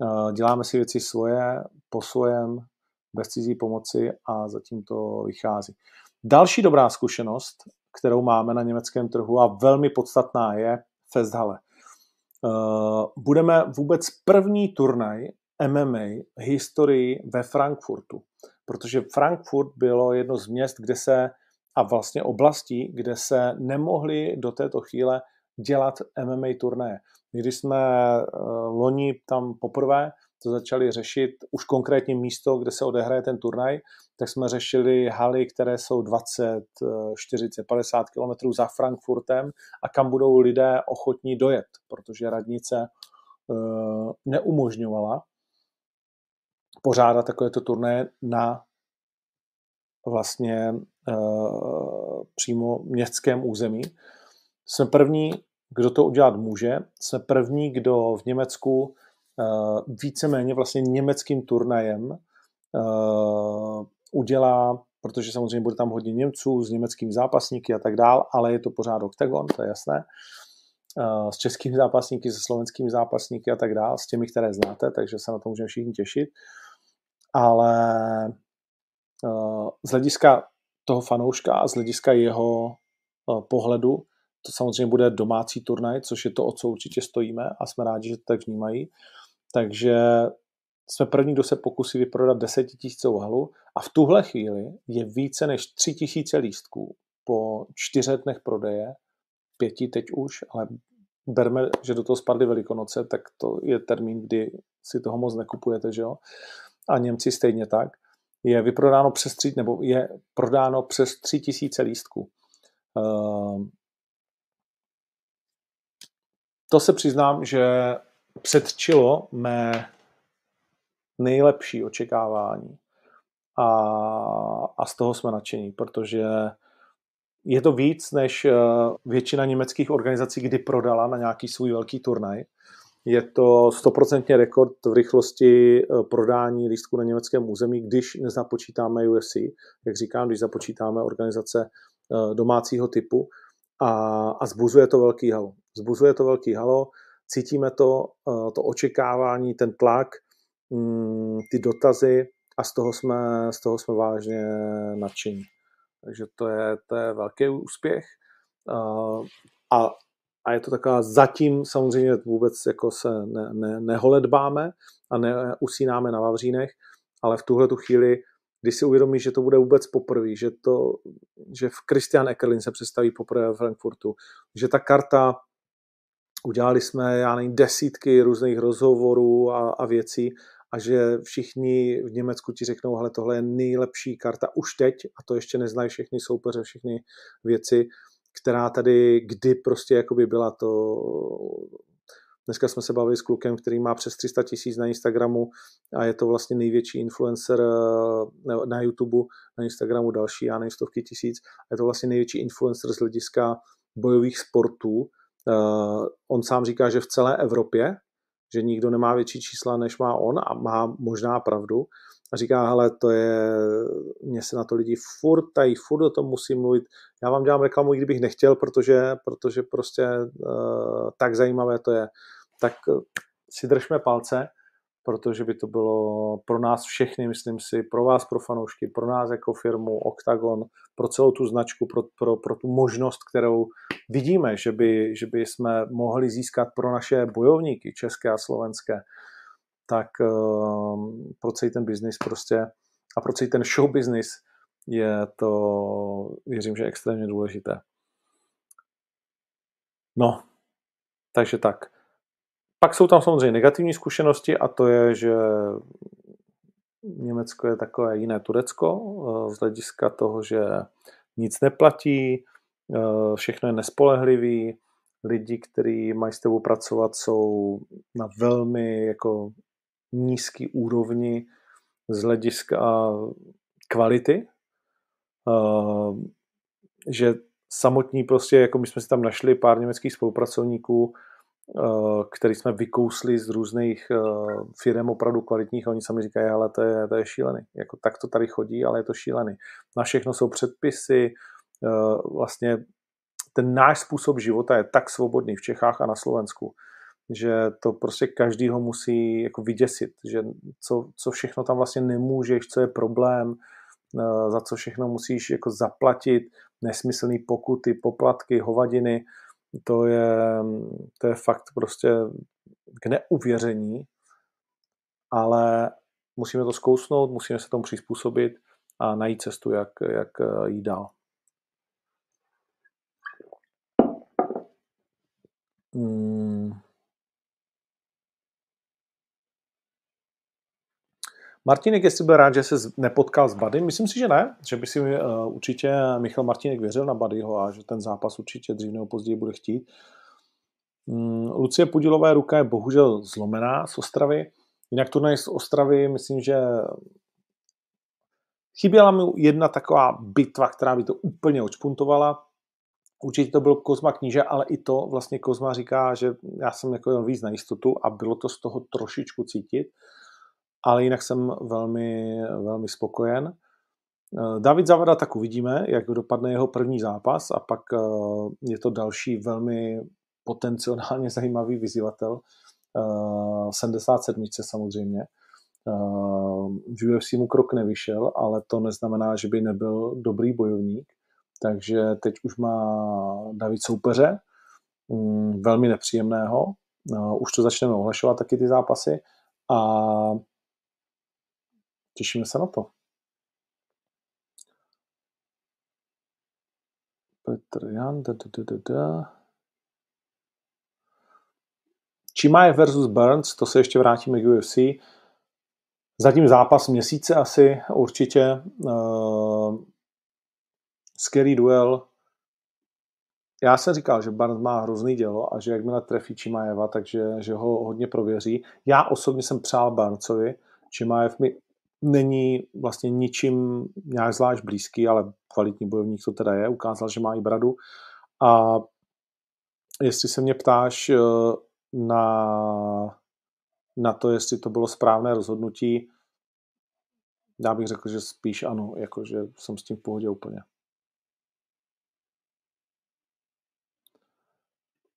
Speaker 1: uh, děláme si věci svoje, po svojem, bez cizí pomoci a zatím to vychází. Další dobrá zkušenost, kterou máme na německém trhu a velmi podstatná je Festhalle. Uh, budeme vůbec první turnaj MMA historii ve Frankfurtu, protože Frankfurt bylo jedno z měst, kde se a vlastně oblastí, kde se nemohli do této chvíle dělat MMA turnaje. Když jsme uh, loni tam poprvé to začali řešit už konkrétně místo, kde se odehraje ten turnaj, tak jsme řešili haly, které jsou 20, 40, 50 kilometrů za Frankfurtem a kam budou lidé ochotní dojet, protože radnice uh, neumožňovala pořádat takovéto turné na vlastně uh, přímo městském území. Jsme první, kdo to udělat může. Jsme první, kdo v Německu uh, víceméně vlastně německým turnajem udělá, protože samozřejmě bude tam hodně Němců s německými zápasníky a tak dál, ale je to pořád oktagon, to je jasné. Uh, s českými zápasníky, se slovenskými zápasníky a tak dál, s těmi, které znáte, takže se na to můžeme všichni těšit. Ale uh, z hlediska toho fanouška a z hlediska jeho uh, pohledu, to samozřejmě bude domácí turnaj, což je to, o co určitě stojíme a jsme rádi, že to tak vnímají. Takže jsme první, kdo se pokusí vyprodat 10 tisícovou halu a v tuhle chvíli je více než 3 tisíce lístků po čtyřech dnech prodeje, pěti teď už, ale berme, že do toho spadly Velikonoce, tak to je termín, kdy si toho moc nekupujete, že jo? A Němci stejně tak. Je vyprodáno přes tři, nebo je prodáno přes 3 tisíce lístků. Uh, to se přiznám, že předčilo mé nejlepší očekávání. A, a z toho jsme nadšení, protože je to víc než eh, většina německých organizací, kdy prodala na nějaký svůj velký turnaj. Je to stoprocentně rekord v rychlosti eh, prodání lístku na německém území, když nezapočítáme UFC, jak říkám, když započítáme organizace eh, domácího typu a, a zbuzuje to velký halo. Zbuzuje to velký halo, cítíme to, to očekávání, ten tlak, mm, ty dotazy a z toho jsme, z toho jsme vážně nadšení. Takže to je, to je velký úspěch. A, a je to taková, zatím samozřejmě vůbec jako se ne, ne, neholedbáme a neusínáme na Vavřínech, ale v tuhle tu chvíli, když si uvědomí, že to bude vůbec poprvé, že, to, že v Christian Eckerlin se představí poprvé v Frankfurtu, že ta karta udělali jsme, já nevím, desítky různých rozhovorů a, a věcí a že všichni v Německu ti řeknou, hele, tohle je nejlepší karta už teď a to ještě neznají všechny soupeře, všechny věci, která tady kdy prostě jakoby byla to... Dneska jsme se bavili s klukem, který má přes 300 tisíc na Instagramu a je to vlastně největší influencer eh, na YouTube, na Instagramu další, já nevím, stovky tisíc. Je to vlastně největší influencer z hlediska bojových sportů. Uh, on sám říká, že v celé Evropě že nikdo nemá větší čísla, než má on a má možná pravdu. A říká, hele, to je, mě se na to lidi furt tají, furt o tom musím mluvit. Já vám dělám reklamu, i kdybych nechtěl, protože, protože prostě uh, tak zajímavé to je. Tak uh, si držme palce protože by to bylo pro nás všechny, myslím si, pro vás, pro fanoušky, pro nás jako firmu Octagon, pro celou tu značku, pro, pro, pro tu možnost, kterou vidíme, že by, že by jsme mohli získat pro naše bojovníky, české a slovenské, tak uh, pro celý ten biznis prostě a pro celý ten show business je to, věřím, že extrémně důležité. No, takže tak. Pak jsou tam samozřejmě negativní zkušenosti a to je, že Německo je takové jiné Turecko eh, z hlediska toho, že nic neplatí, eh, všechno je nespolehlivý, lidi, kteří mají s tebou pracovat, jsou na velmi jako nízký úrovni z hlediska kvality, eh, že samotní prostě, jako my jsme si tam našli pár německých spolupracovníků, který jsme vykousli z různých eh, firm opravdu kvalitních a oni sami říkají, ale to je, to je šílený. Jako, tak to tady chodí, ale je to šílený. Na všechno jsou předpisy, eh, vlastně ten náš způsob života je tak svobodný v Čechách a na Slovensku, že to prostě každýho musí jako vyděsit, že co, co všechno tam vlastně nemůžeš, co je problém, za co všechno musíš jako zaplatit, nesmyslný pokuty, poplatky, hovadiny, to je, to je fakt prostě k neuvěření, ale musíme to zkousnout, musíme se tomu přizpůsobit a najít cestu, jak, jak jít dál. Hmm. Martinek, jestli byl rád, že se nepotkal s Buddy, myslím si, že ne, že by si uh, určitě Michal Martinek věřil na Buddyho a že ten zápas určitě dřív nebo později bude chtít. Um, Lucie Pudilové ruka je bohužel zlomená z Ostravy, jinak turnaj z Ostravy, myslím, že chyběla mi jedna taková bitva, která by to úplně očpuntovala. Určitě to byl Kozma kníže, ale i to vlastně Kozma říká, že já jsem jako víc na jistotu a bylo to z toho trošičku cítit ale jinak jsem velmi, velmi spokojen. Eh, David Zavada tak uvidíme, jak dopadne jeho první zápas a pak eh, je to další velmi potenciálně zajímavý vyzývatel. 77 eh, samozřejmě. V UFC mu krok nevyšel, ale to neznamená, že by nebyl dobrý bojovník. Takže teď už má David soupeře, mm, velmi nepříjemného. Už to začneme ohlašovat taky ty zápasy. A Těšíme se na to. Petr Jan, da, da, da, da, da. Chimaev versus Burns, to se ještě vrátíme k UFC. Zatím zápas měsíce asi, určitě. Uh, skvělý duel. Já jsem říkal, že Burns má hrozný dělo a že jakmile trefí Chimaeva, takže že ho hodně prověří. Já osobně jsem přál Burnsovi. Chimaev mi není vlastně ničím nějak zvlášť blízký, ale kvalitní bojovník to teda je, ukázal, že má i bradu. A jestli se mě ptáš eh, na, na to, jestli to bylo správné rozhodnutí, já bych řekl, že spíš ano, jakože jsem s tím v pohodě úplně.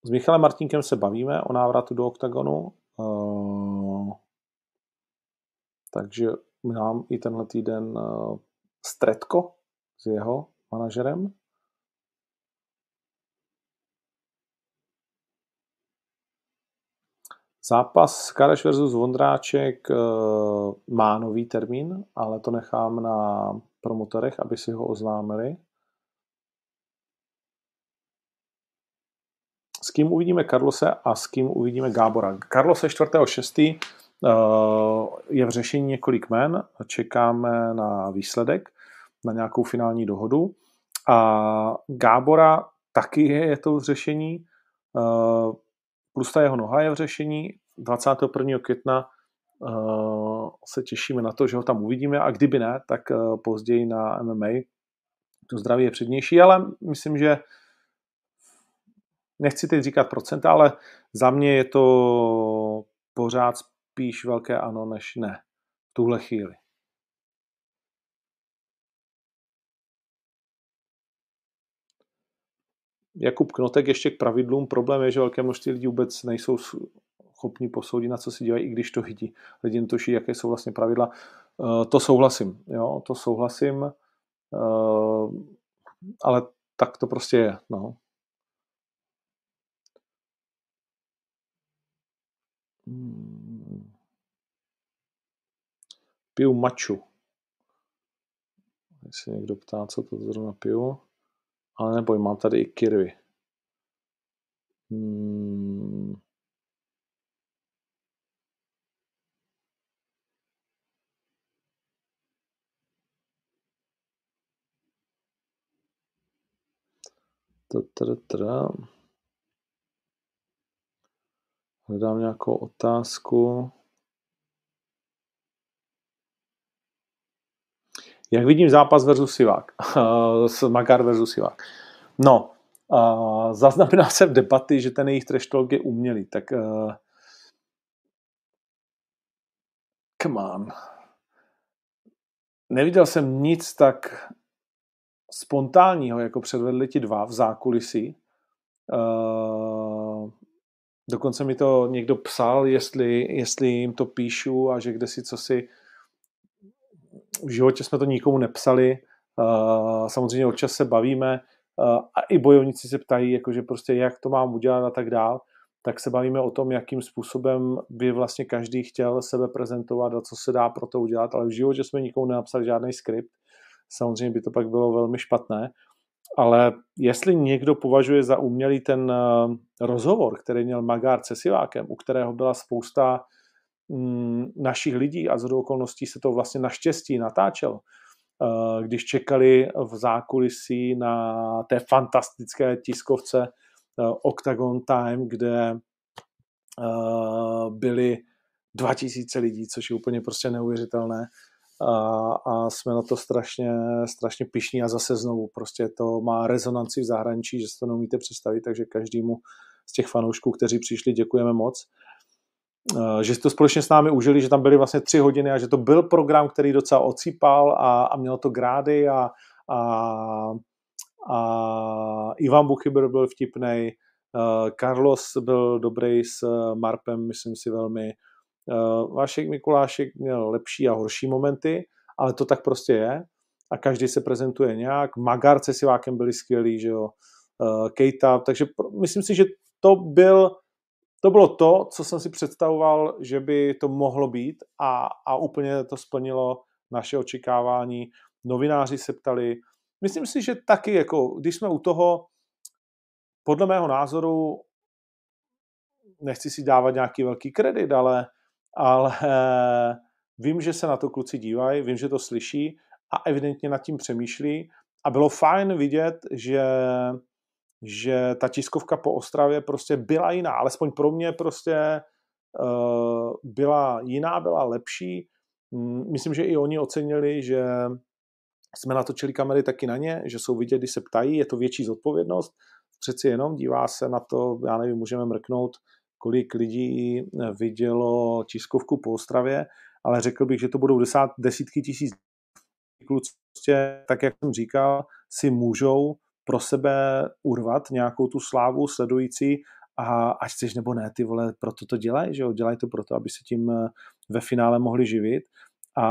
Speaker 1: S Michalem Martinkem se bavíme o návratu do OKTAGONu, uh, takže mám i tenhle týden eh, stretko s jeho manažerem. Zápas Kareš versus Vondráček eh, má nový termín, ale to nechám na promotorech, aby si ho oznámili. S kým uvidíme Karlose a s kým uvidíme Gábora. Karlose 4.6. Eh, je v řešení několik men, čekáme na výsledek, na nějakou finální dohodu. A Gábora taky je, to v řešení, eh, plus ta jeho noha je v řešení. 21. května eh, se těšíme na to, že ho tam uvidíme a kdyby ne, tak později na MMA. To zdraví je přednější, ale myslím, že nechci teď říkat procenta, ale za mě je to pořád spíš velké ano než ne v tuhle chvíli. Jakub Knotek ještě k pravidlům. Problém je, že velké množství lidí vůbec nejsou schopni posoudit, na co si dělají, i když to vidí. Lidi netuší, jaké jsou vlastně pravidla. Eh, to souhlasím, jo, to souhlasím, eh, ale tak to prostě je, no. Hmm piju maču. Jestli někdo ptá, co to zrovna piju. Ale neboj, mám tady i kirvy. Hmm. Hledám nějakou otázku. Jak vidím zápas versus Sivák? S Magar versus Sivák. No, uh, zaznamenal jsem debaty, že ten jejich trash je umělý, tak uh, come on. Neviděl jsem nic tak spontánního, jako předvedli ti dva v zákulisí. Dokonce mi to někdo psal, jestli, jestli jim to píšu a že kde si co si v životě jsme to nikomu nepsali, samozřejmě občas se bavíme a i bojovníci se ptají, jakože prostě jak to mám udělat a tak dál, tak se bavíme o tom, jakým způsobem by vlastně každý chtěl sebe prezentovat a co se dá pro to udělat, ale v životě jsme nikomu nenapsali žádný skript, samozřejmě by to pak bylo velmi špatné, ale jestli někdo považuje za umělý ten rozhovor, který měl Magár se Sivákem, u kterého byla spousta našich lidí a z okolností se to vlastně naštěstí natáčelo, eh, když čekali v zákulisí na té fantastické tiskovce eh, Octagon Time, kde eh, byli 2000 lidí, což je úplně prostě neuvěřitelné a, a jsme na to strašně, strašně pišní a zase znovu prostě to má rezonanci v zahraničí, že si to neumíte představit, takže každému z těch fanoušků, kteří přišli, děkujeme moc. Eh, že si to společně s námi užili, že tam byly vlastně tři hodiny a že to byl program, který docela ocípal a, a mělo to grády a, a, a Ivan Buchyber byl vtipný, uh, Carlos byl dobrý s Marpem, myslím si velmi. Uh, Vašek Mikulášek měl lepší a horší momenty, ale to tak prostě je a každý se prezentuje nějak. Magarce s Ivákem byli skvělí, že jo, Kejta, takže myslím si, že to byl to bylo to, co jsem si představoval, že by to mohlo být a, a úplně to splnilo naše očekávání. Novináři se ptali, myslím si, že taky, jako, když jsme u toho, podle mého názoru, nechci si dávat nějaký velký kredit, ale, ale vím, že se na to kluci dívají, vím, že to slyší a evidentně nad tím přemýšlí a bylo fajn vidět, že že ta tiskovka po Ostravě prostě byla jiná, alespoň pro mě prostě uh, byla jiná, byla lepší. Mm, myslím, že i oni ocenili, že jsme natočili kamery taky na ně, že jsou vidět, když se ptají, je to větší zodpovědnost. Přeci jenom dívá se na to, já nevím, můžeme mrknout, kolik lidí vidělo tiskovku po Ostravě, ale řekl bych, že to budou desát, desítky tisíc kluci, tak jak jsem říkal, si můžou pro sebe urvat nějakou tu slávu sledující a ať chceš nebo ne, ty vole, proto to dělají, že jo, dělají to proto, aby se tím eh, ve finále mohli živit a,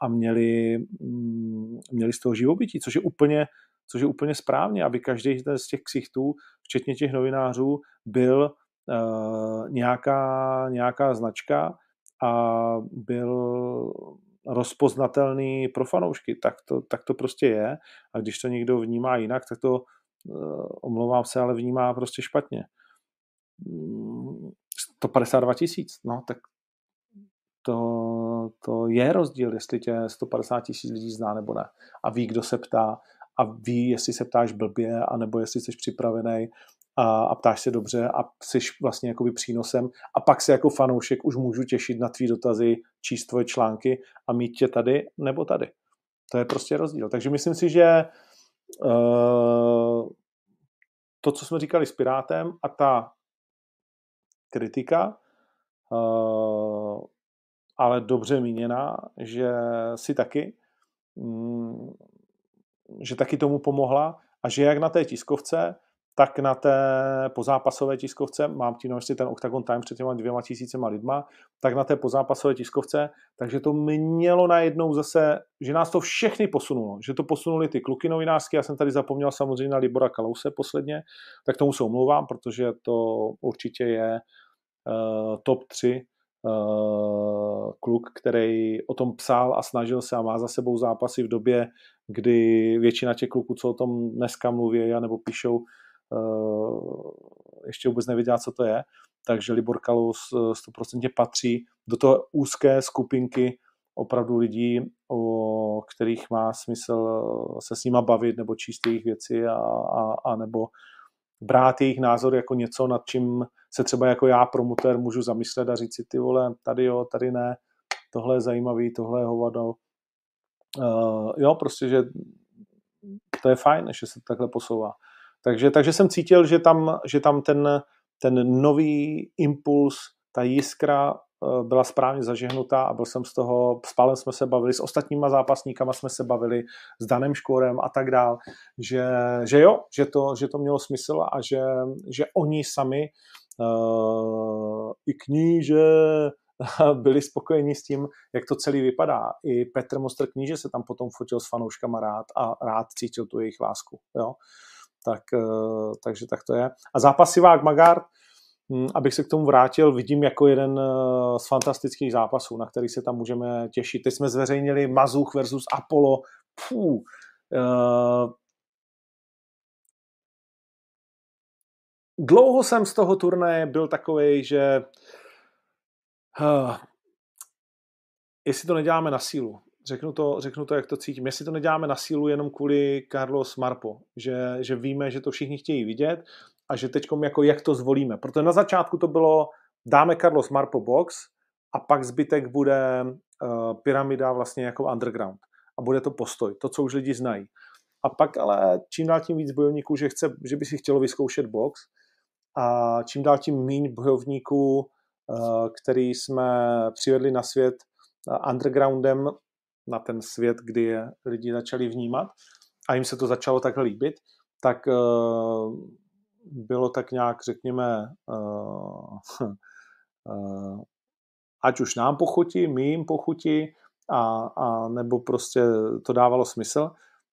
Speaker 1: a měli, mm, měli z toho živobytí, což je úplně, což je úplně správně, aby každý z těch ksichtů, včetně těch novinářů, byl uh, nějaká, nějaká značka a byl rozpoznatelný pro fanoušky, tak to, tak to prostě je. A když to někdo vnímá jinak, tak to, uh, omlouvám se, ale vnímá prostě špatně. 152 mm, tisíc, no tak to, to je rozdíl, jestli tě 150 tisíc lidí zná nebo ne. A ví, kdo se ptá a ví, jestli se ptáš blbě, anebo jestli jsi připravený a, a ptáš se dobře a jsi vlastně jakoby přínosem a pak se jako fanoušek už můžu těšit na tvý dotazy, číst tvoje články a mít tě tady nebo tady. To je prostě rozdíl. Takže myslím si, že uh, to, co jsme říkali s Pirátem a ta kritika, uh, ale dobře míněná, že si taky, um, že taky tomu pomohla a že jak na té tiskovce, tak na té pozápasové tiskovce, mám tím ještě ten Octagon Time před těma dvěma tisícema lidma, tak na té pozápasové tiskovce, takže to mělo najednou zase, že nás to všechny posunulo, že to posunuli ty kluky novinářské, já jsem tady zapomněl samozřejmě na Libora Kalouse posledně, tak tomu se omlouvám, protože to určitě je uh, top 3 uh, kluk, který o tom psal a snažil se a má za sebou zápasy v době, kdy většina těch kluků, co o tom dneska mluví nebo píšou, ještě vůbec nevěděla, co to je. Takže Libor Kalous 100% patří do toho úzké skupinky opravdu lidí, o kterých má smysl se s nima bavit nebo číst jejich věci a, a, a nebo brát jejich názor jako něco, nad čím se třeba jako já, promotér, můžu zamyslet a říct si, ty vole, tady jo, tady ne, tohle je zajímavý, tohle je hovado. Uh, jo, prostě, že to je fajn, že se takhle posouvá. Takže, takže jsem cítil, že tam, že tam ten, ten nový impuls, ta jiskra Eh, byla správně zažehnutá a byl jsem z toho, s Pálem jsme se bavili, s ostatníma zápasníkama jsme se bavili, s Danem Škvorem a tak dál, že, že jo, že to, že to mělo smysl a že, že oni sami uh, i kníže byli spokojeni s tím, jak to celý vypadá. I Petr Mostr kníže se tam potom fotil s fanouškama rád a rád cítil tu jejich lásku. Jo? Tak, uh, takže tak to je. A zápas Sivák Magard, Hm, abych se k tomu vrátil, vidím jako jeden eh, z fantastických zápasů, na který se tam můžeme těšit. Teď jsme zveřejnili Mazuch versus Apollo. Puh, uh, dlouho jsem z toho turnaje byl takový, že jestli to neděláme na sílu, řeknu to, řeknu to, jak to cítím, jestli to neděláme na sílu jenom kvůli Carlos Marpo, že, že víme, že to všichni chtějí vidět a že teď jako jak to zvolíme. Protože na začátku to bylo, dáme Carlos Marpo box a pak zbytek bude uh, pyramida vlastně jako underground. A bude to postoj, to, co už lidi znají. A pak ale čím dál tím víc bojovníků, že, chce, že by si chtělo vyzkoušet box a čím dál tím míň bojovníků, uh, který jsme přivedli na svět uh, undergroundem, na ten svět, kdy je lidi začali vnímat a jim se to začalo takhle líbit, tak uh, bylo tak nějak, řekněme, uh, uh, ať už nám pochutí, my jim pochutí, a, a nebo prostě to dávalo smysl,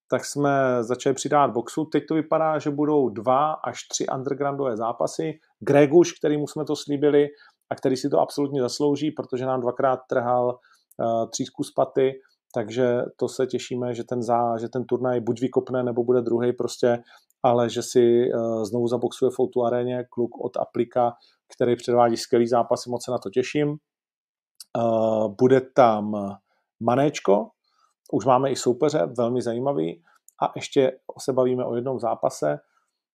Speaker 1: tak jsme začali přidávat boxu. Teď to vypadá, že budou dva až tři undergroundové zápasy. Greguš, kterýmu jsme to slíbili a který si to absolutně zaslouží, protože nám dvakrát trhal uh, třísku z paty, takže to se těšíme, že ten, zá, že ten turnaj buď vykopne, nebo bude druhý prostě ale že si uh, znovu zaboxuje v Outu aréně kluk od Aplika, který předvádí skvělý zápasy, moc se na to těším. Uh, bude tam Manéčko, už máme i soupeře, velmi zajímavý. A ještě se bavíme o jednom zápase.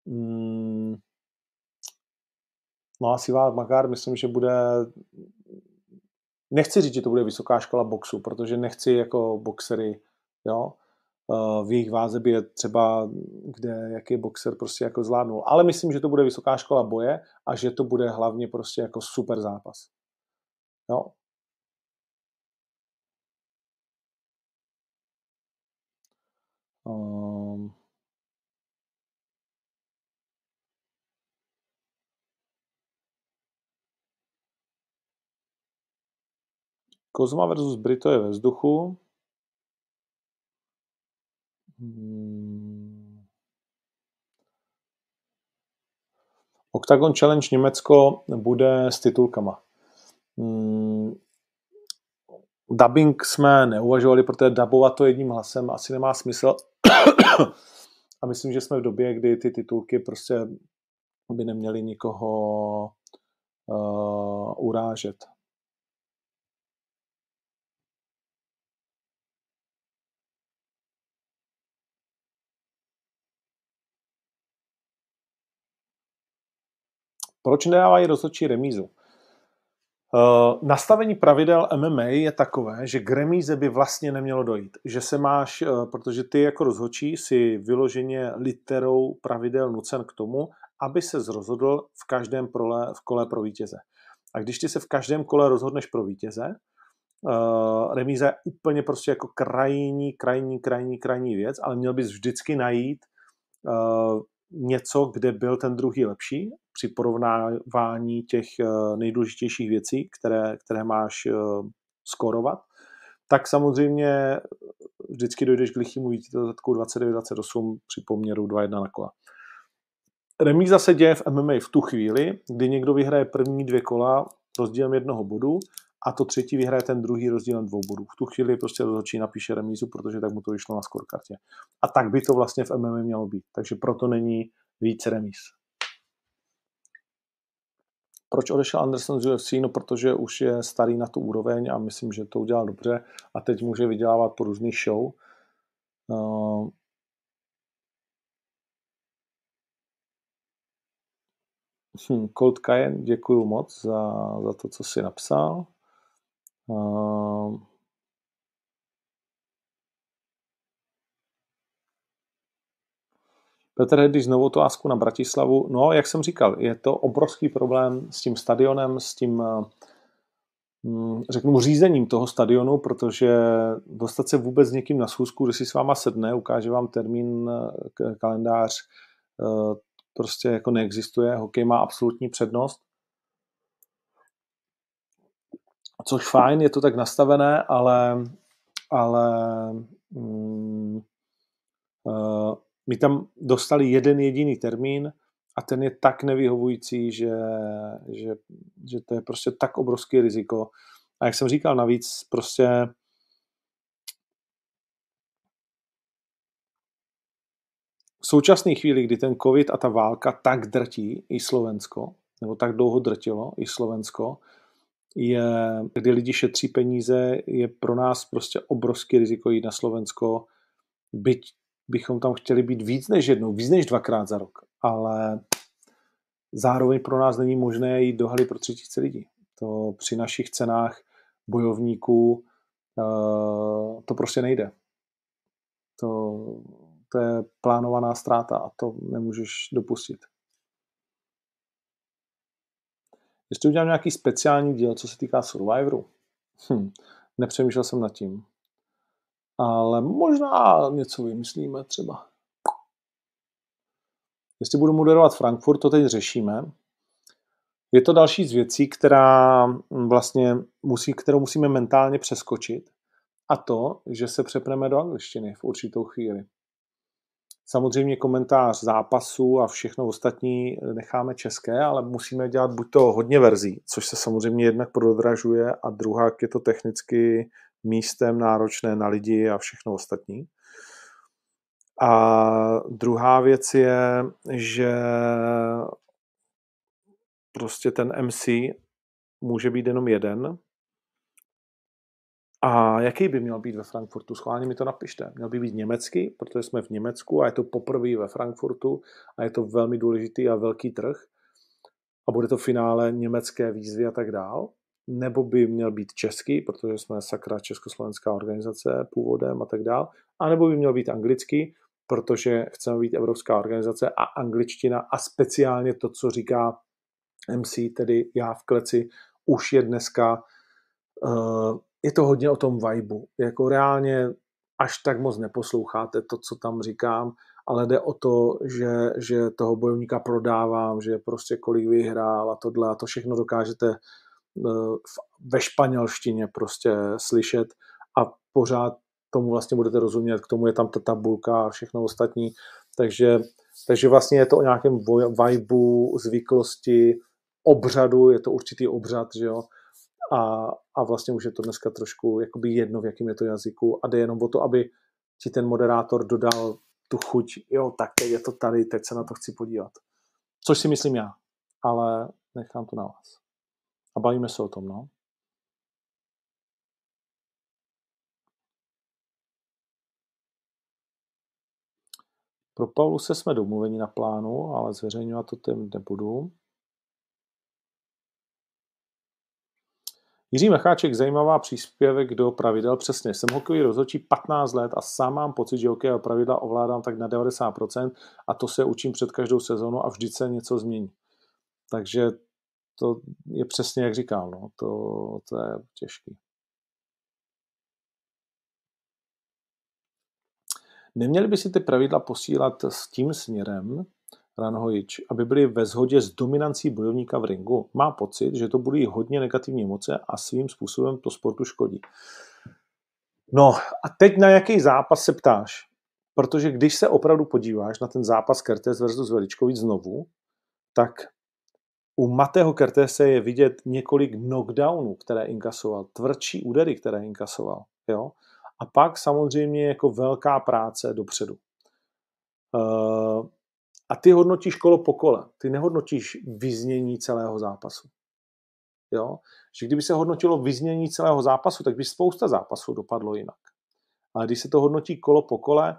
Speaker 1: Mm, no asi Vás Magár, myslím, že bude nechci říct, že to bude vysoká škola boxu, protože nechci jako boxery, jo, v jejich váze je třeba, kde jaký boxer prostě jako zvládnul. Ale myslím, že to bude vysoká škola boje a že to bude hlavně prostě jako super zápas. Jo. Um, Kozma versus Brito je ve vzduchu. Hmm. Octagon Challenge Německo bude s titulkama. Hmm. Dubbing jsme neuvažovali, protože dubovat to jedním hlasem asi nemá smysl. A myslím, že jsme v době, kdy ty titulky prostě by neměly nikoho uh, urážet. Proč nedávají rozhodčí remízu? Uh, nastavení pravidel MMA je takové, že k remíze by vlastně nemělo dojít. Že se máš, uh, protože ty jako rozhodčí si vyloženě literou pravidel nucen k tomu, aby se rozhodl v každém prole, v kole pro vítěze. A když ty se v každém kole rozhodneš pro vítěze, uh, remíza je úplně prostě jako krajní, krajní, krajní, krajní věc, ale měl bys vždycky najít něco, kde byl ten druhý lepší při porovnávání těch eh, nejdůležitějších věcí, které, které máš eh, skorovat, tak samozřejmě vždycky dojdeš k lichýmu výsledku 29-28 při poměru 2-1 na kola. Remíza se děje v MMA v tu chvíli, kdy někdo vyhraje první dvě kola rozdílem jednoho bodu a to třetí vyhraje ten druhý rozdílem dvou bodů. V tu chvíli prostě rozhodčí napíše remízu, protože tak mu to vyšlo na scorekartě. A tak by to vlastně v MMA mělo být. Takže proto není víc remíz. Proč odešel Anderson z UFC? No, protože už je starý na tu úroveň a myslím, že to udělal dobře a teď může vydělávat po různých show. Uh, hm, Colt Cayenne, děkuji moc za, za to, co jsi napsal. Uh, Petr Heddy znovu otázku na Bratislavu. No, jak jsem říkal, je to obrovský problém s tím stadionem, s tím, mm, řeknu, řízením toho stadionu, protože dostat se vůbec s někým na schůzku, kde si s váma sedne, ukáže vám termín, kalendář, eh, prostě jako neexistuje. Hokej má absolutní přednost. Což fajn, je to tak nastavené, ale, ale mm, my tam dostali jeden jediný termín a ten je tak nevyhovující, že, že, že to je prostě tak obrovský riziko. A jak jsem říkal, navíc prostě v současné chvíli, kdy ten covid a ta válka tak drtí i Slovensko, nebo tak dlouho drtilo i Slovensko, je, kdy lidi šetří peníze, je pro nás prostě obrovský riziko jít na Slovensko, byť bychom tam chtěli být víc než jednou, víc než dvakrát za rok, ale zároveň pro nás není možné jít do haly pro třetíce lidí. To při našich cenách bojovníků eh, to prostě nejde. To, to je plánovaná ztráta a to nemůžeš dopustit. Jestli udělám nějaký speciální díl, co se týká Survivoru, hm, nepřemýšlel jsem nad tím ale možná něco vymyslíme třeba. Jestli budu moderovat Frankfurt, to teď řešíme. Je to další z věcí, která vlastně musí, kterou musíme mentálně přeskočit. A to, že se přepneme do angličtiny v určitou chvíli. Samozřejmě komentář zápasu a všechno ostatní necháme české, ale musíme dělat buď to hodně verzí, což se samozřejmě jednak prodražuje a druhá je to technicky místem náročné na lidi a všechno ostatní. A druhá věc je, že prostě ten MC může být jenom jeden. A jaký by měl být ve Frankfurtu? Schválně mi to napište. Měl by být německý, protože jsme v Německu a je to poprvé ve Frankfurtu a je to velmi důležitý a velký trh. A bude to finále německé výzvy a tak dál nebo by měl být český, protože jsme sakra československá organizace původem a tak dál, a nebo by měl být anglický, protože chceme být evropská organizace a angličtina a speciálně to, co říká MC, tedy já v kleci, už je dneska, uh, je to hodně o tom vibu. Jako reálně až tak moc neposloucháte to, co tam říkám, ale jde o to, že, že toho bojovníka prodávám, že prostě kolik vyhrál a tohle a to všechno dokážete Eh, ve španělštině prostě slyšet a pořád tomu vlastně budete rozumět, k tomu je tam ta tabulka a všechno ostatní, takže, takže vlastně je to o nějakém vibu, zvyklosti, obřadu, je to určitý obřad, že jo, a, a vlastně už je to dneska trošku jakoby jedno, v jakém je to jazyku a jde jenom o to, aby ti ten moderátor dodal tu chuť, jo, tak je to tady, teď se na to chci podívat. Což si myslím já, ale nechám to na vás. A bavíme se o tom, no. Pro Pauluse jsme domluveni na plánu, ale zveřejňovat to tím nebudu. Jiří Macháček, zajímavá příspěvek do pravidel. Přesně, jsem hokejový rozhodčí 15 let a sám mám pocit, že hokejové pravidla ovládám tak na 90% a to se učím před každou sezónu a vždy se něco změní. Takže to je přesně jak říkám, no, to, to je těžký. Neměli by si ty pravidla posílat s tím směrem, Ranhojič, aby byli ve shodě s dominancí bojovníka v ringu. Má pocit, že to budí hodně negativní emoce a svým způsobem to sportu škodí. No a teď na jaký zápas se ptáš? Protože když se opravdu podíváš na ten zápas Kertes versus Veličkovic znovu, tak u Matého Kertese je vidět několik knockdownů, které inkasoval, tvrdší údery, které inkasoval. Jo? A pak samozřejmě jako velká práce dopředu. Uh, a ty hodnotíš kolo po kole. Ty nehodnotíš vyznění celého zápasu. Jo? Že kdyby se hodnotilo vyznění celého zápasu, tak by spousta zápasů dopadlo jinak. Ale když se to hodnotí kolo po kole,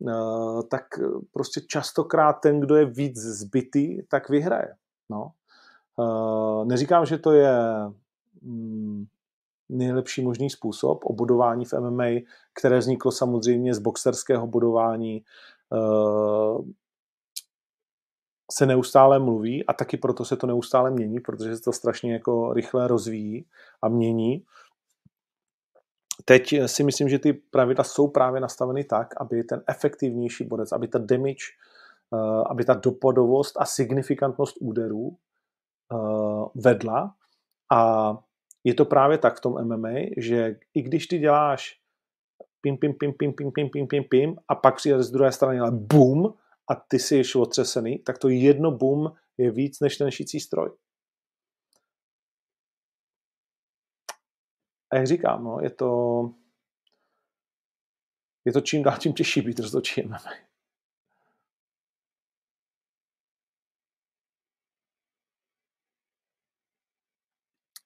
Speaker 1: uh, tak prostě častokrát ten, kdo je víc zbytý, tak vyhraje. No. Uh, neříkám, že to je mm, nejlepší možný způsob o budování v MMA, které vzniklo samozřejmě z boxerského budování, uh, se neustále mluví a taky proto se to neustále mění, protože se to strašně jako rychle rozvíjí a mění. Teď si myslím, že ty pravidla jsou právě nastaveny tak, aby ten efektivnější bodec, aby ta damage, uh, aby ta dopadovost a signifikantnost úderů vedla a je to právě tak v tom MMA, že i když ty děláš pim, pim, pim, pim, pim, pim, pim, pim, pim a pak přijde z druhé strany ale boom a ty jsi otřesený, tak to jedno boom je víc než ten šicí stroj. A jak říkám, no, je to je to čím dál tím těžší být rozhodčí MMA.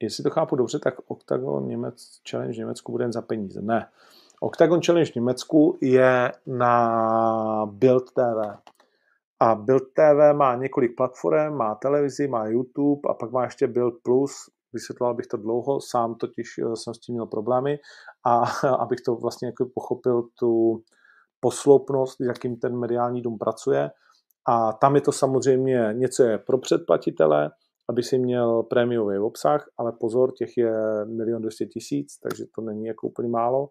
Speaker 1: Jestli to chápu dobře, tak Octagon Němec, Challenge v Německu bude jen za peníze. Ne. Octagon Challenge v Německu je na Build TV. A Build TV má několik platform, má televizi, má YouTube a pak má ještě Build Plus. Vysvětloval bych to dlouho, sám totiž eh, jsem s tím měl problémy a abych to vlastně jako pochopil tu posloupnost, jakým ten mediální dům pracuje. A tam je to samozřejmě něco je pro předplatitele, aby si měl prémiový obsah, ale pozor, těch je milion dvěstě tisíc, takže to není jako úplně málo.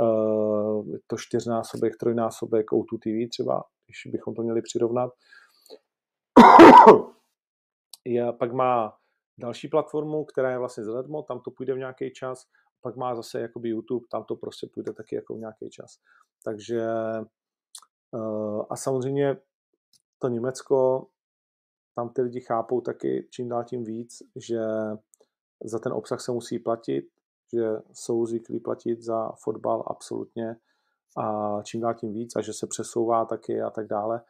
Speaker 1: Eh, je to čtyřnásobek, trojnásobek O2 TV třeba, když bychom to měli přirovnat. Je, pak má další platformu, která je vlastně zadarmo, tam to půjde v nějaký čas, pak má zase jakoby YouTube, tam to prostě půjde taky jako v nějaký čas. Takže eh, a samozřejmě to Německo tam ty lidi chápou taky čím dál tím víc, že za ten obsah se musí platit, že jsou zvyklí platit za fotbal absolutně a čím dál tím víc a že se přesouvá taky a tak dále.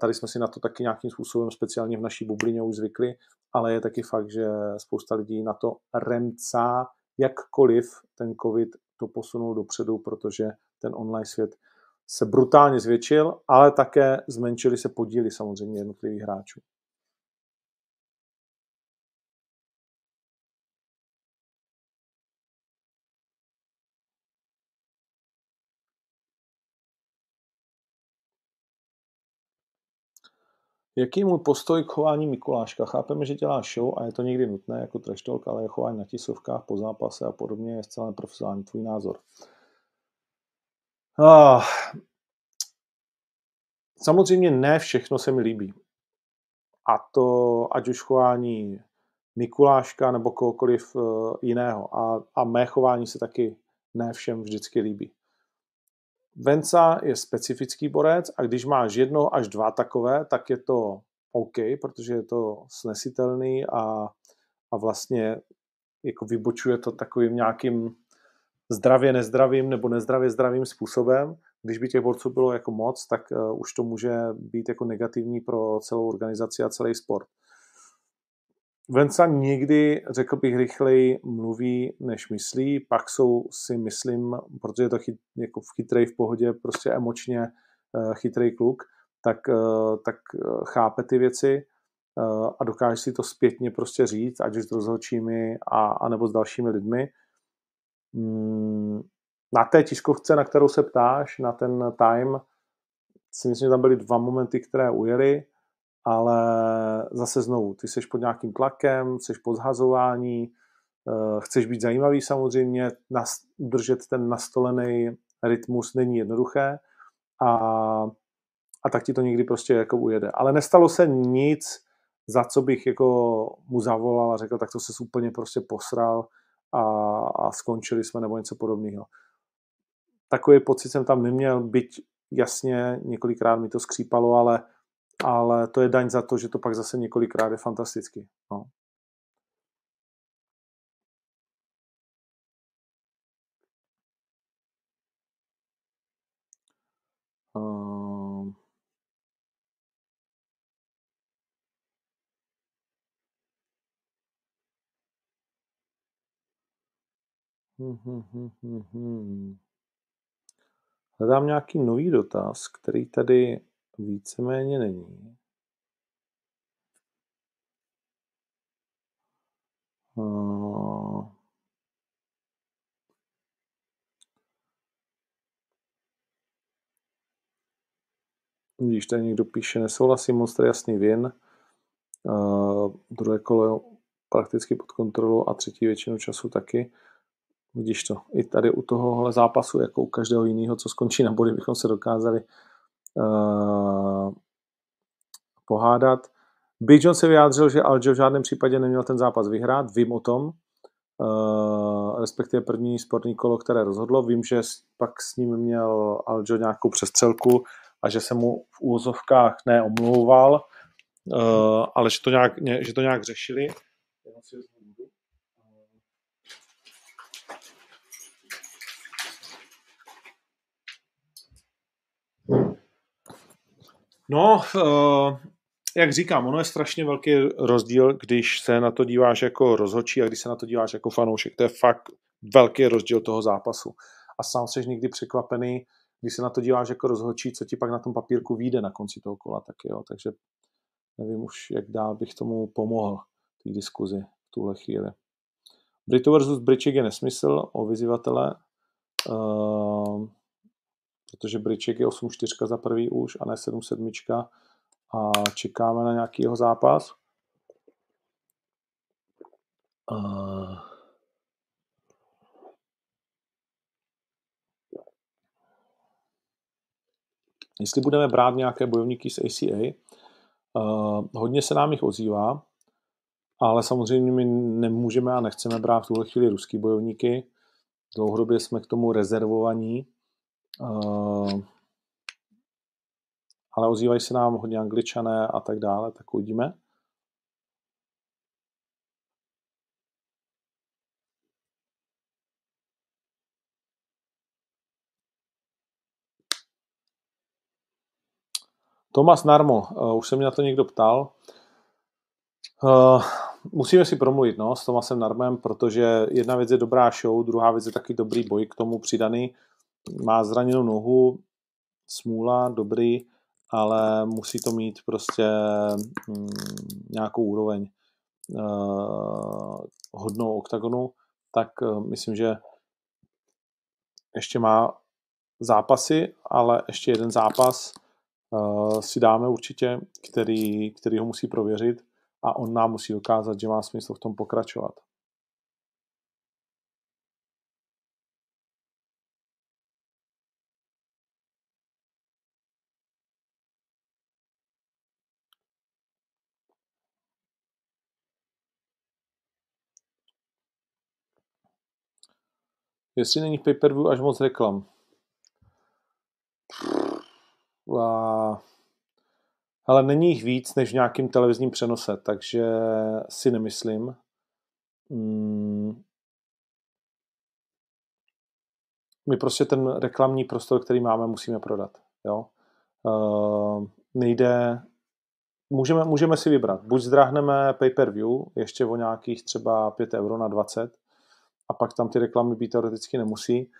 Speaker 1: Tady jsme si na to taky nějakým způsobem speciálně v naší bublině už zvykli, ale je taky fakt, že spousta lidí na to remcá, jakkoliv ten covid to posunul dopředu, protože ten online svět se brutálně zvětšil, ale také zmenšili se podíly samozřejmě jednotlivých hráčů. Jaký je můj postoj k chování Mikuláška? Chápeme, že dělá show a je to někdy nutné jako trash talk, ale chování na tisovkách, po zápase a podobně je zcela profesionální. Tvůj názor? Ah, samozřejmě ne všechno se mi líbí. A to ať už chování Mikuláška nebo kohokoliv eh, jiného. A, a mé chování se taky ne všem vždycky líbí. Venca je specifický borec a když máš jedno až dva takové, tak je to OK, protože je to snesitelný a, a vlastně jako vybočuje to takovým nějakým zdravě nezdravým nebo nezdravě zdravým způsobem. Když by těch borců bylo jako moc, tak uh, už to může být jako negativní pro celou organizaci a celý sport. Venca někdy, řekl bych, rychleji mluví, než myslí, pak jsou si myslím, protože je to chyt, jako chytrý v pohodě, prostě emočně uh, chytrý kluk, tak, uh, tak uh, chápe ty věci a dokáže si to zpětně prostě říct, ať už s rozhodčími a, a nebo s dalšími lidmi. Mm, na té tiskovce, na kterou se ptáš, na ten time, si myslím, že tam byly dva momenty, které ujeli ale zase znovu, ty jsi pod nějakým tlakem, jsi pod zhazování, eh, chceš být zajímavý samozřejmě, udržet ten nastolený rytmus není jednoduché a, a tak ti to někdy prostě jako ujede. Ale nestalo se nic, za co bych jako mu zavolal a řekl, tak to se úplně prostě posral a, a skončili jsme nebo něco podobného. Takový pocit jsem tam neměl, byť jasně několikrát mi to skřípalo, ale ale to je daň za to, že to pak zase několikrát je fantastický. No. Um. Hledám nějaký nový dotaz, který tady víceméně není. Uh, Vidíš, tady někdo píše, nesouhlasím, monster jasný vin. Uh, druhé kolo prakticky pod kontrolou a třetí většinu času taky. Vidíš to, i tady u tohohle zápasu, jako u každého jiného, co skončí na body, bychom se dokázali uh, pohádat. Big John se vyjádřil, že Aljo v žádném případě neměl ten zápas vyhrát, vím o tom, uh, respektive první sportní kolo, které rozhodlo. Vím, že pak s ním měl Aljo nějakou přestřelku a že se mu v úvozovkách neomlouval, uh, ale že to nějak, že to nějak řešili. No, uh, jak říkám, ono je strašně velký rozdíl, když se na to díváš jako rozhodčí a když se na to díváš jako fanoušek. To je fakt velký rozdíl toho zápasu. A sám jsi někdy překvapený, když se na to díváš jako rozhodčí, co ti pak na tom papírku vyjde na konci toho kola. Tak jo, takže nevím už, jak dál bych tomu pomohl té diskuzi v tuhle chvíli. Brito versus Briček je nesmysl o vyzývatele. Uh, protože Briček je 8-4 za prvý už a ne 7-7 a čekáme na nějaký jeho zápas. Uh, jestli budeme brát nějaké bojovníky z ACA, uh, hodně se nám jich ozývá, ale samozřejmě my nemůžeme a nechceme brát v tuhle chvíli ruský bojovníky. Dlouhodobě jsme k tomu rezervovaní. Uh, ale ozývají se nám hodně angličané a tak dále, tak uvidíme. Tomas Narmo, uh, už se mě na to někdo ptal. Uh, musíme si promluvit no, s Tomasem Narmem, protože jedna věc je dobrá show, druhá věc je taky dobrý boj k tomu přidaný má zraněnou nohu, smůla, dobrý, ale musí to mít prostě mm, nějakou úroveň uh, hodnou oktagonu, tak uh, myslím, že ještě má zápasy, ale ještě jeden zápas uh, si dáme určitě, který, který ho musí prověřit a on nám musí dokázat, že má smysl v tom pokračovat. Jestli není pay-per-view až moc reklam. A... Ale není jich víc než v nějakým televizním přenose, takže si nemyslím. Hmm. My prostě ten reklamní prostor, který máme, musíme prodat. Jo? Uh, nejde, můžeme, můžeme si vybrat. Buď zdráhneme pay-per-view, ještě o nějakých třeba 5 euro na 20, a pak tam ty reklamy být teoreticky nemusí.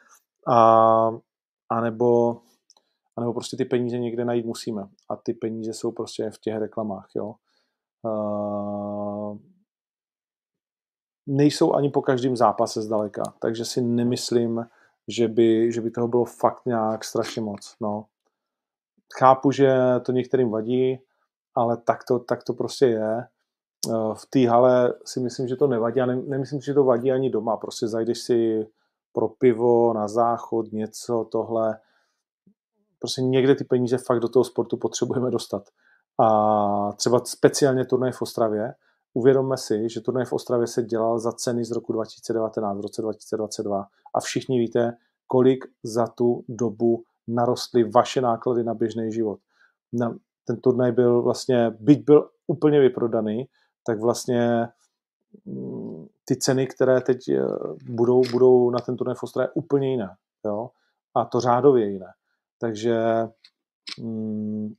Speaker 1: A, a nebo, a nebo prostě ty peníze někde najít musíme. A ty peníze jsou prostě v těch reklamách. Jo. Uh, nejsou ani po každém zápase zdaleka, takže si nemyslím, že by, že by toho bylo fakt nějak strašně moc. No. Chápu, že to některým vadí, ale tak to, tak to prostě je. Eh, v té hale si myslím, že to nevadí a ne, nemyslím, že to vadí ani doma. Prostě zajdeš si pro pivo, na záchod, něco, tohle. Prostě někde ty peníze fakt do toho sportu potřebujeme dostat. A třeba speciálně turnaj v Ostravě. Uvědomme si, že turnaj v Ostravě se dělal za ceny z roku 2019, v roce 2022. A všichni víte, kolik za tu dobu narostly vaše náklady na běžný život. Na, ten turnaj byl vlastně, byť byl úplně vyprodaný, tak vlastně mm, ty ceny, které teď eh, budou, budou na ten turnaj v Ostravě úplně jiné. Jo? A to řádově jiné. Takže mm,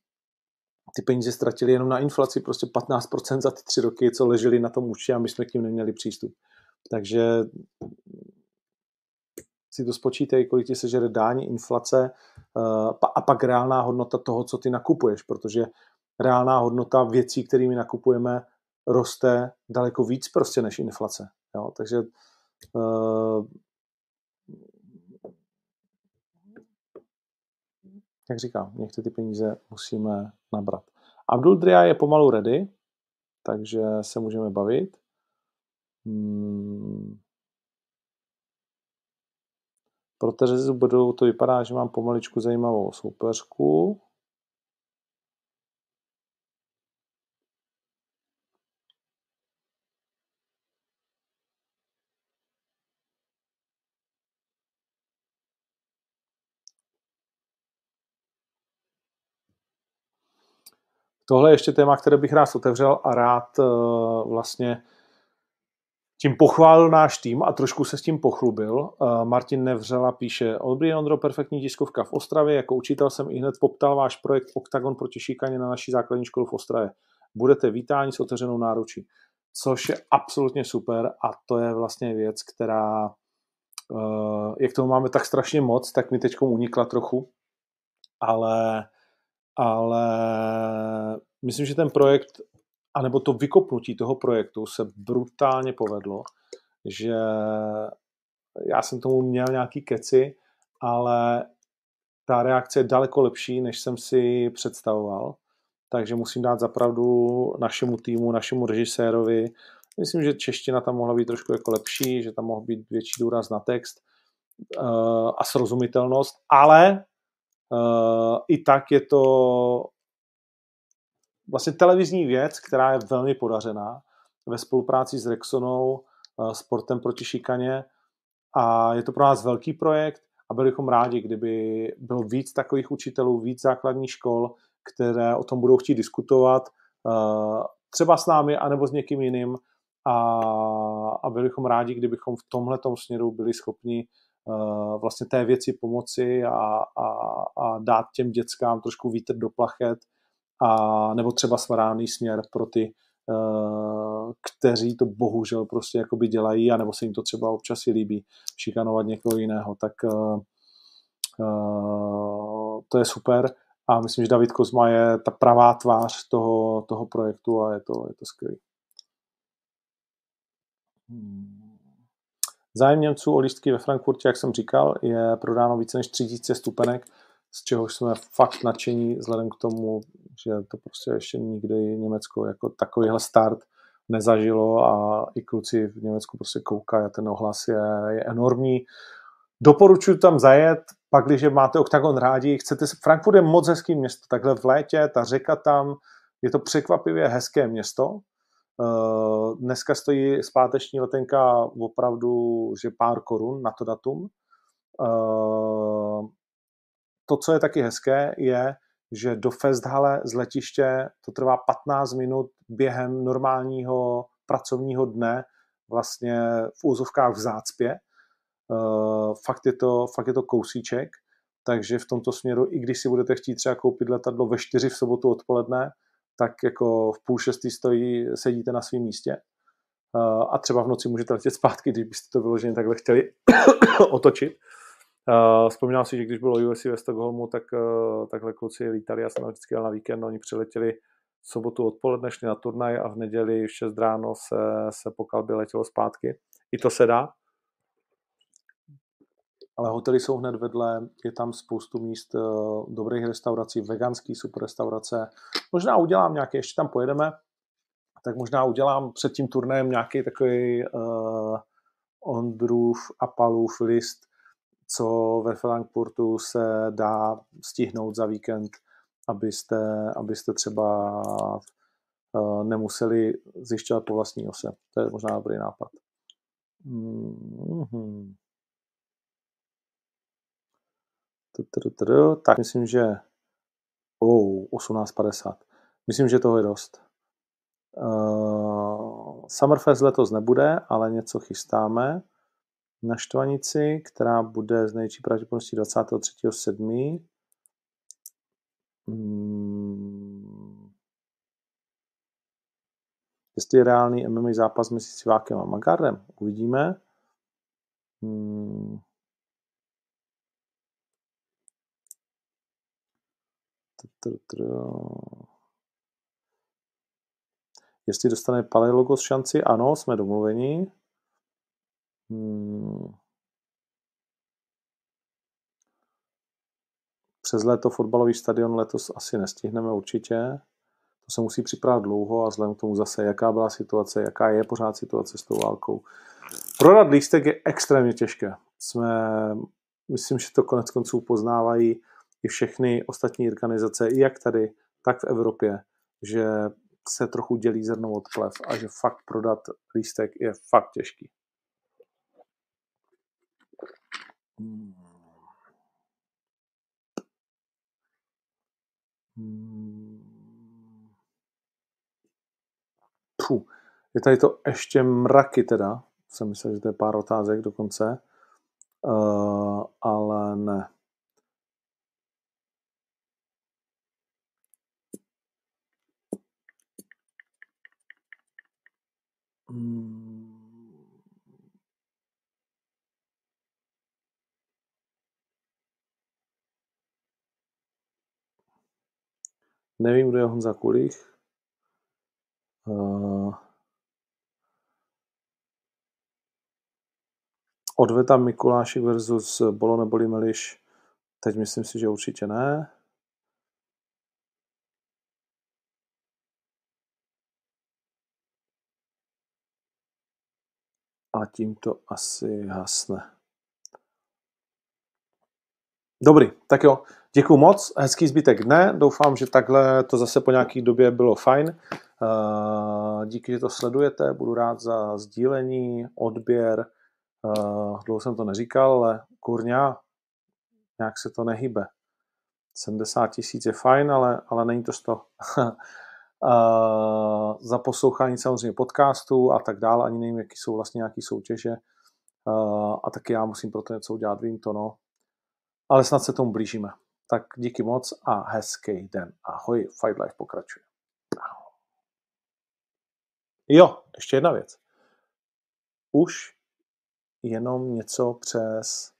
Speaker 1: ty peníze ztratili jenom na inflaci, prostě 15% za ty tři roky, co leželi na tom účtu a my jsme k ním neměli přístup. Takže si to spočítej, kolik ti sežere dání, inflace eh, a pak reálná hodnota toho, co ty nakupuješ, protože reálná hodnota věcí, kterými nakupujeme, roste daleko víc prostě než inflace. Jo? Takže uh, jak říkám, některé ty peníze musíme nabrat. Abdul Dria je pomalu ready, takže se můžeme bavit. Hmm. Pro Terezu budou to vypadá, že mám pomaličku zajímavou soupeřku. Tohle je ještě téma, které bych rád otevřel a rád uh, vlastně tím pochválil náš tým a trošku se s tím pochlubil. Uh, Martin Nevřela píše, Dobrý Ondro, perfektní tiskovka v Ostravě. Jako učitel jsem i hned poptal váš projekt Octagon proti šikaně na naší základní školu v Ostravě. Budete vítáni s otevřenou náručí. Což je absolutně super a to je vlastně věc, která, uh, jak toho máme tak strašně moc, tak mi teď unikla trochu, ale ale myslím, že ten projekt, anebo to vykopnutí toho projektu se brutálně povedlo, že já jsem tomu měl nějaký keci, ale ta reakce je daleko lepší, než jsem si představoval. Takže musím dát zapravdu našemu týmu, našemu režisérovi. Myslím, že čeština tam mohla být trošku jako lepší, že tam mohl být větší důraz na text uh, a srozumitelnost, ale Uh, I tak je to vlastně televizní věc, která je velmi podařená ve spolupráci s Rexonou, uh, sportem proti šikaně. A je to pro nás velký projekt a byli bychom rádi, kdyby bylo víc takových učitelů, víc základních škol, které o tom budou chtít diskutovat, uh, třeba s námi, anebo s někým jiným. A, a byli bychom rádi, kdybychom v tomhle směru byli schopni Eh, vlastně té věci pomoci a, a, a dát těm dětskám trošku vítr do plachet a nebo třeba svarávný směr pro ty, eh, kteří to bohužel prostě jakoby dělají a nebo se jim to třeba občas i líbí šikanovat někoho jiného, tak eh, to je super a myslím, že David Kozma je ta pravá tvář toho, toho projektu a je to, je to skvělé. Hmm. Zájem Němců o lístky ve Frankfurtě, jak jsem říkal, je prodáno více než 3000 stupenek, z čehož jsme fakt nadšení vzhledem k tomu, že to prostě ještě nikdy Německo jako takovýhle start nezažilo a i kluci v Německu prostě koukají a ten ohlas je, je enormní. Doporučuji tam zajet, pak když máte OKTAGON rádi, chcete, Frankfurt je moc hezký město, takhle v létě, ta řeka tam, je to překvapivě hezké město, dneska stojí zpáteční letenka opravdu, že pár korun na to datum. Eh, to, co je taky hezké, je, že do Festhalle z letiště to trvá 15 minut během normálního pracovního dne vlastně v úzovkách v zácpě. Eh, fakt je to, fakt je to kousíček, takže v tomto směru, i když si budete chtít třeba koupit letadlo ve 4 v sobotu odpoledne, tak jako v půl šestý stojí, sedíte na svém místě uh, a třeba v noci můžete letět zpátky, když byste to vyloženě takhle chtěli otočit. Uh, vzpomínám si, že když bylo USC ve Stockholmu, tak uh, takhle kluci lítali, já jsem vždycky na víkend, oni přiletěli sobotu odpoledne, šli na turnaj a v neděli v 6 ráno se, se po kalbě letělo zpátky. I to se dá ale hotely jsou hned vedle, je tam spoustu míst uh, dobrých restaurací, veganský super restaurace. Možná udělám nějaké, ještě tam pojedeme, tak možná udělám před tím turnajem nějaký takový uh, Ondrův a Palův list, co ve Frankfurtu se dá stihnout za víkend, abyste, abyste třeba uh, nemuseli zjišťovat po vlastní ose. To je možná dobrý nápad. Mm-hmm. Tak myslím, že Oh, 18.50. Myslím, že toho je dost. Uh, Summerfest letos nebude, ale něco chystáme na Štvanici, která bude z největší pravděpodobností 23.7. Hmm. Jestli je reálný MMA zápas mezi Sivákem a Magardem, uvidíme. Hmm. Jestli dostane Palelogos šanci, ano, jsme domluveni. Hmm. Přes léto fotbalový stadion letos asi nestihneme určitě. To se musí připravit dlouho a vzhledem k tomu zase, jaká byla situace, jaká je pořád situace s tou válkou. Prodat lístek je extrémně těžké. Jsme, myslím, že to konec konců poznávají i všechny ostatní organizace, jak tady, tak v Evropě, že se trochu dělí zrno od plev a že fakt prodat lístek je fakt těžký. Puh. Je tady to ještě mraky teda. Jsem myslel, že to je pár otázek dokonce. Uh, ale ne. Nevím, kdo je Honza Kulich. Odveta Mikulášek versus Bolo neboli Meliš. Teď myslím si, že určitě ne. A tím to asi hasne. Dobrý, tak jo. Děkuji moc, hezký zbytek dne. Doufám, že takhle to zase po nějaký době bylo fajn. Eh, díky, že to sledujete. Budu rád za sdílení, odběr. Eh, dlouho jsem to neříkal, ale kurňa, nějak se to nehybe. 70 tisíc je fajn, ale, ale není to 100. Za poslouchání samozřejmě podcastů a tak dále, ani nevím, jaký jsou vlastně nějaký soutěže a taky já musím pro to něco udělat, vím to, no. Ale snad se tomu blížíme. Tak díky moc a hezký den. Ahoj, Fight Life pokračuje. Jo, ještě jedna věc. Už jenom něco přes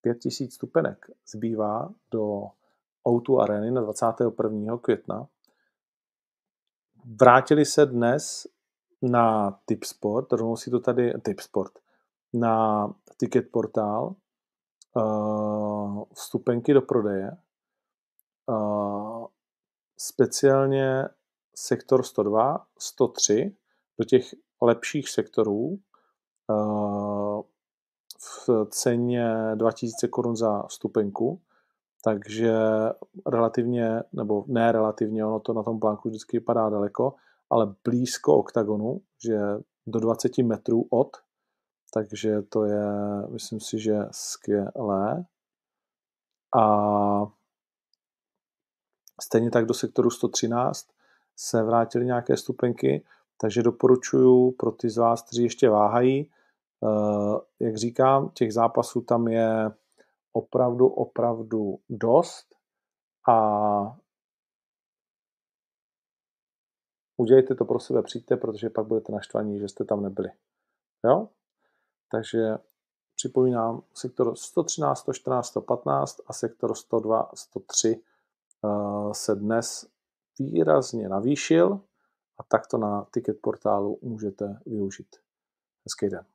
Speaker 1: 5000 stupenek zbývá do Outu Areny na 21. května. Vrátili se dnes na Tipsport, rovnou si to tady, Tipsport, na Ticket Portál, uh, vstupenky do prodeje, uh, speciálně sektor 102, 103, do těch lepších sektorů uh, v ceně 2000 korun za vstupenku, takže relativně, nebo ne relativně, ono to na tom plánku vždycky vypadá daleko, ale blízko oktagonu, že do 20 metrů od, takže to je, myslím si, že skvělé. A stejně tak do sektoru 113 se vrátily nějaké stupenky, takže doporučuji pro ty z vás, kteří ještě váhají, eh, jak říkám, těch zápasů tam je opravdu, opravdu dost a udělejte to pro sebe, přijďte, protože pak budete naštvaní, že jste tam nebyli. Jo? Takže připomínám, sektor 113, 114, 115 a sektor 102, 103 uh, se dnes výrazně navýšil a takto na ticket portálu můžete využít. Hezký den.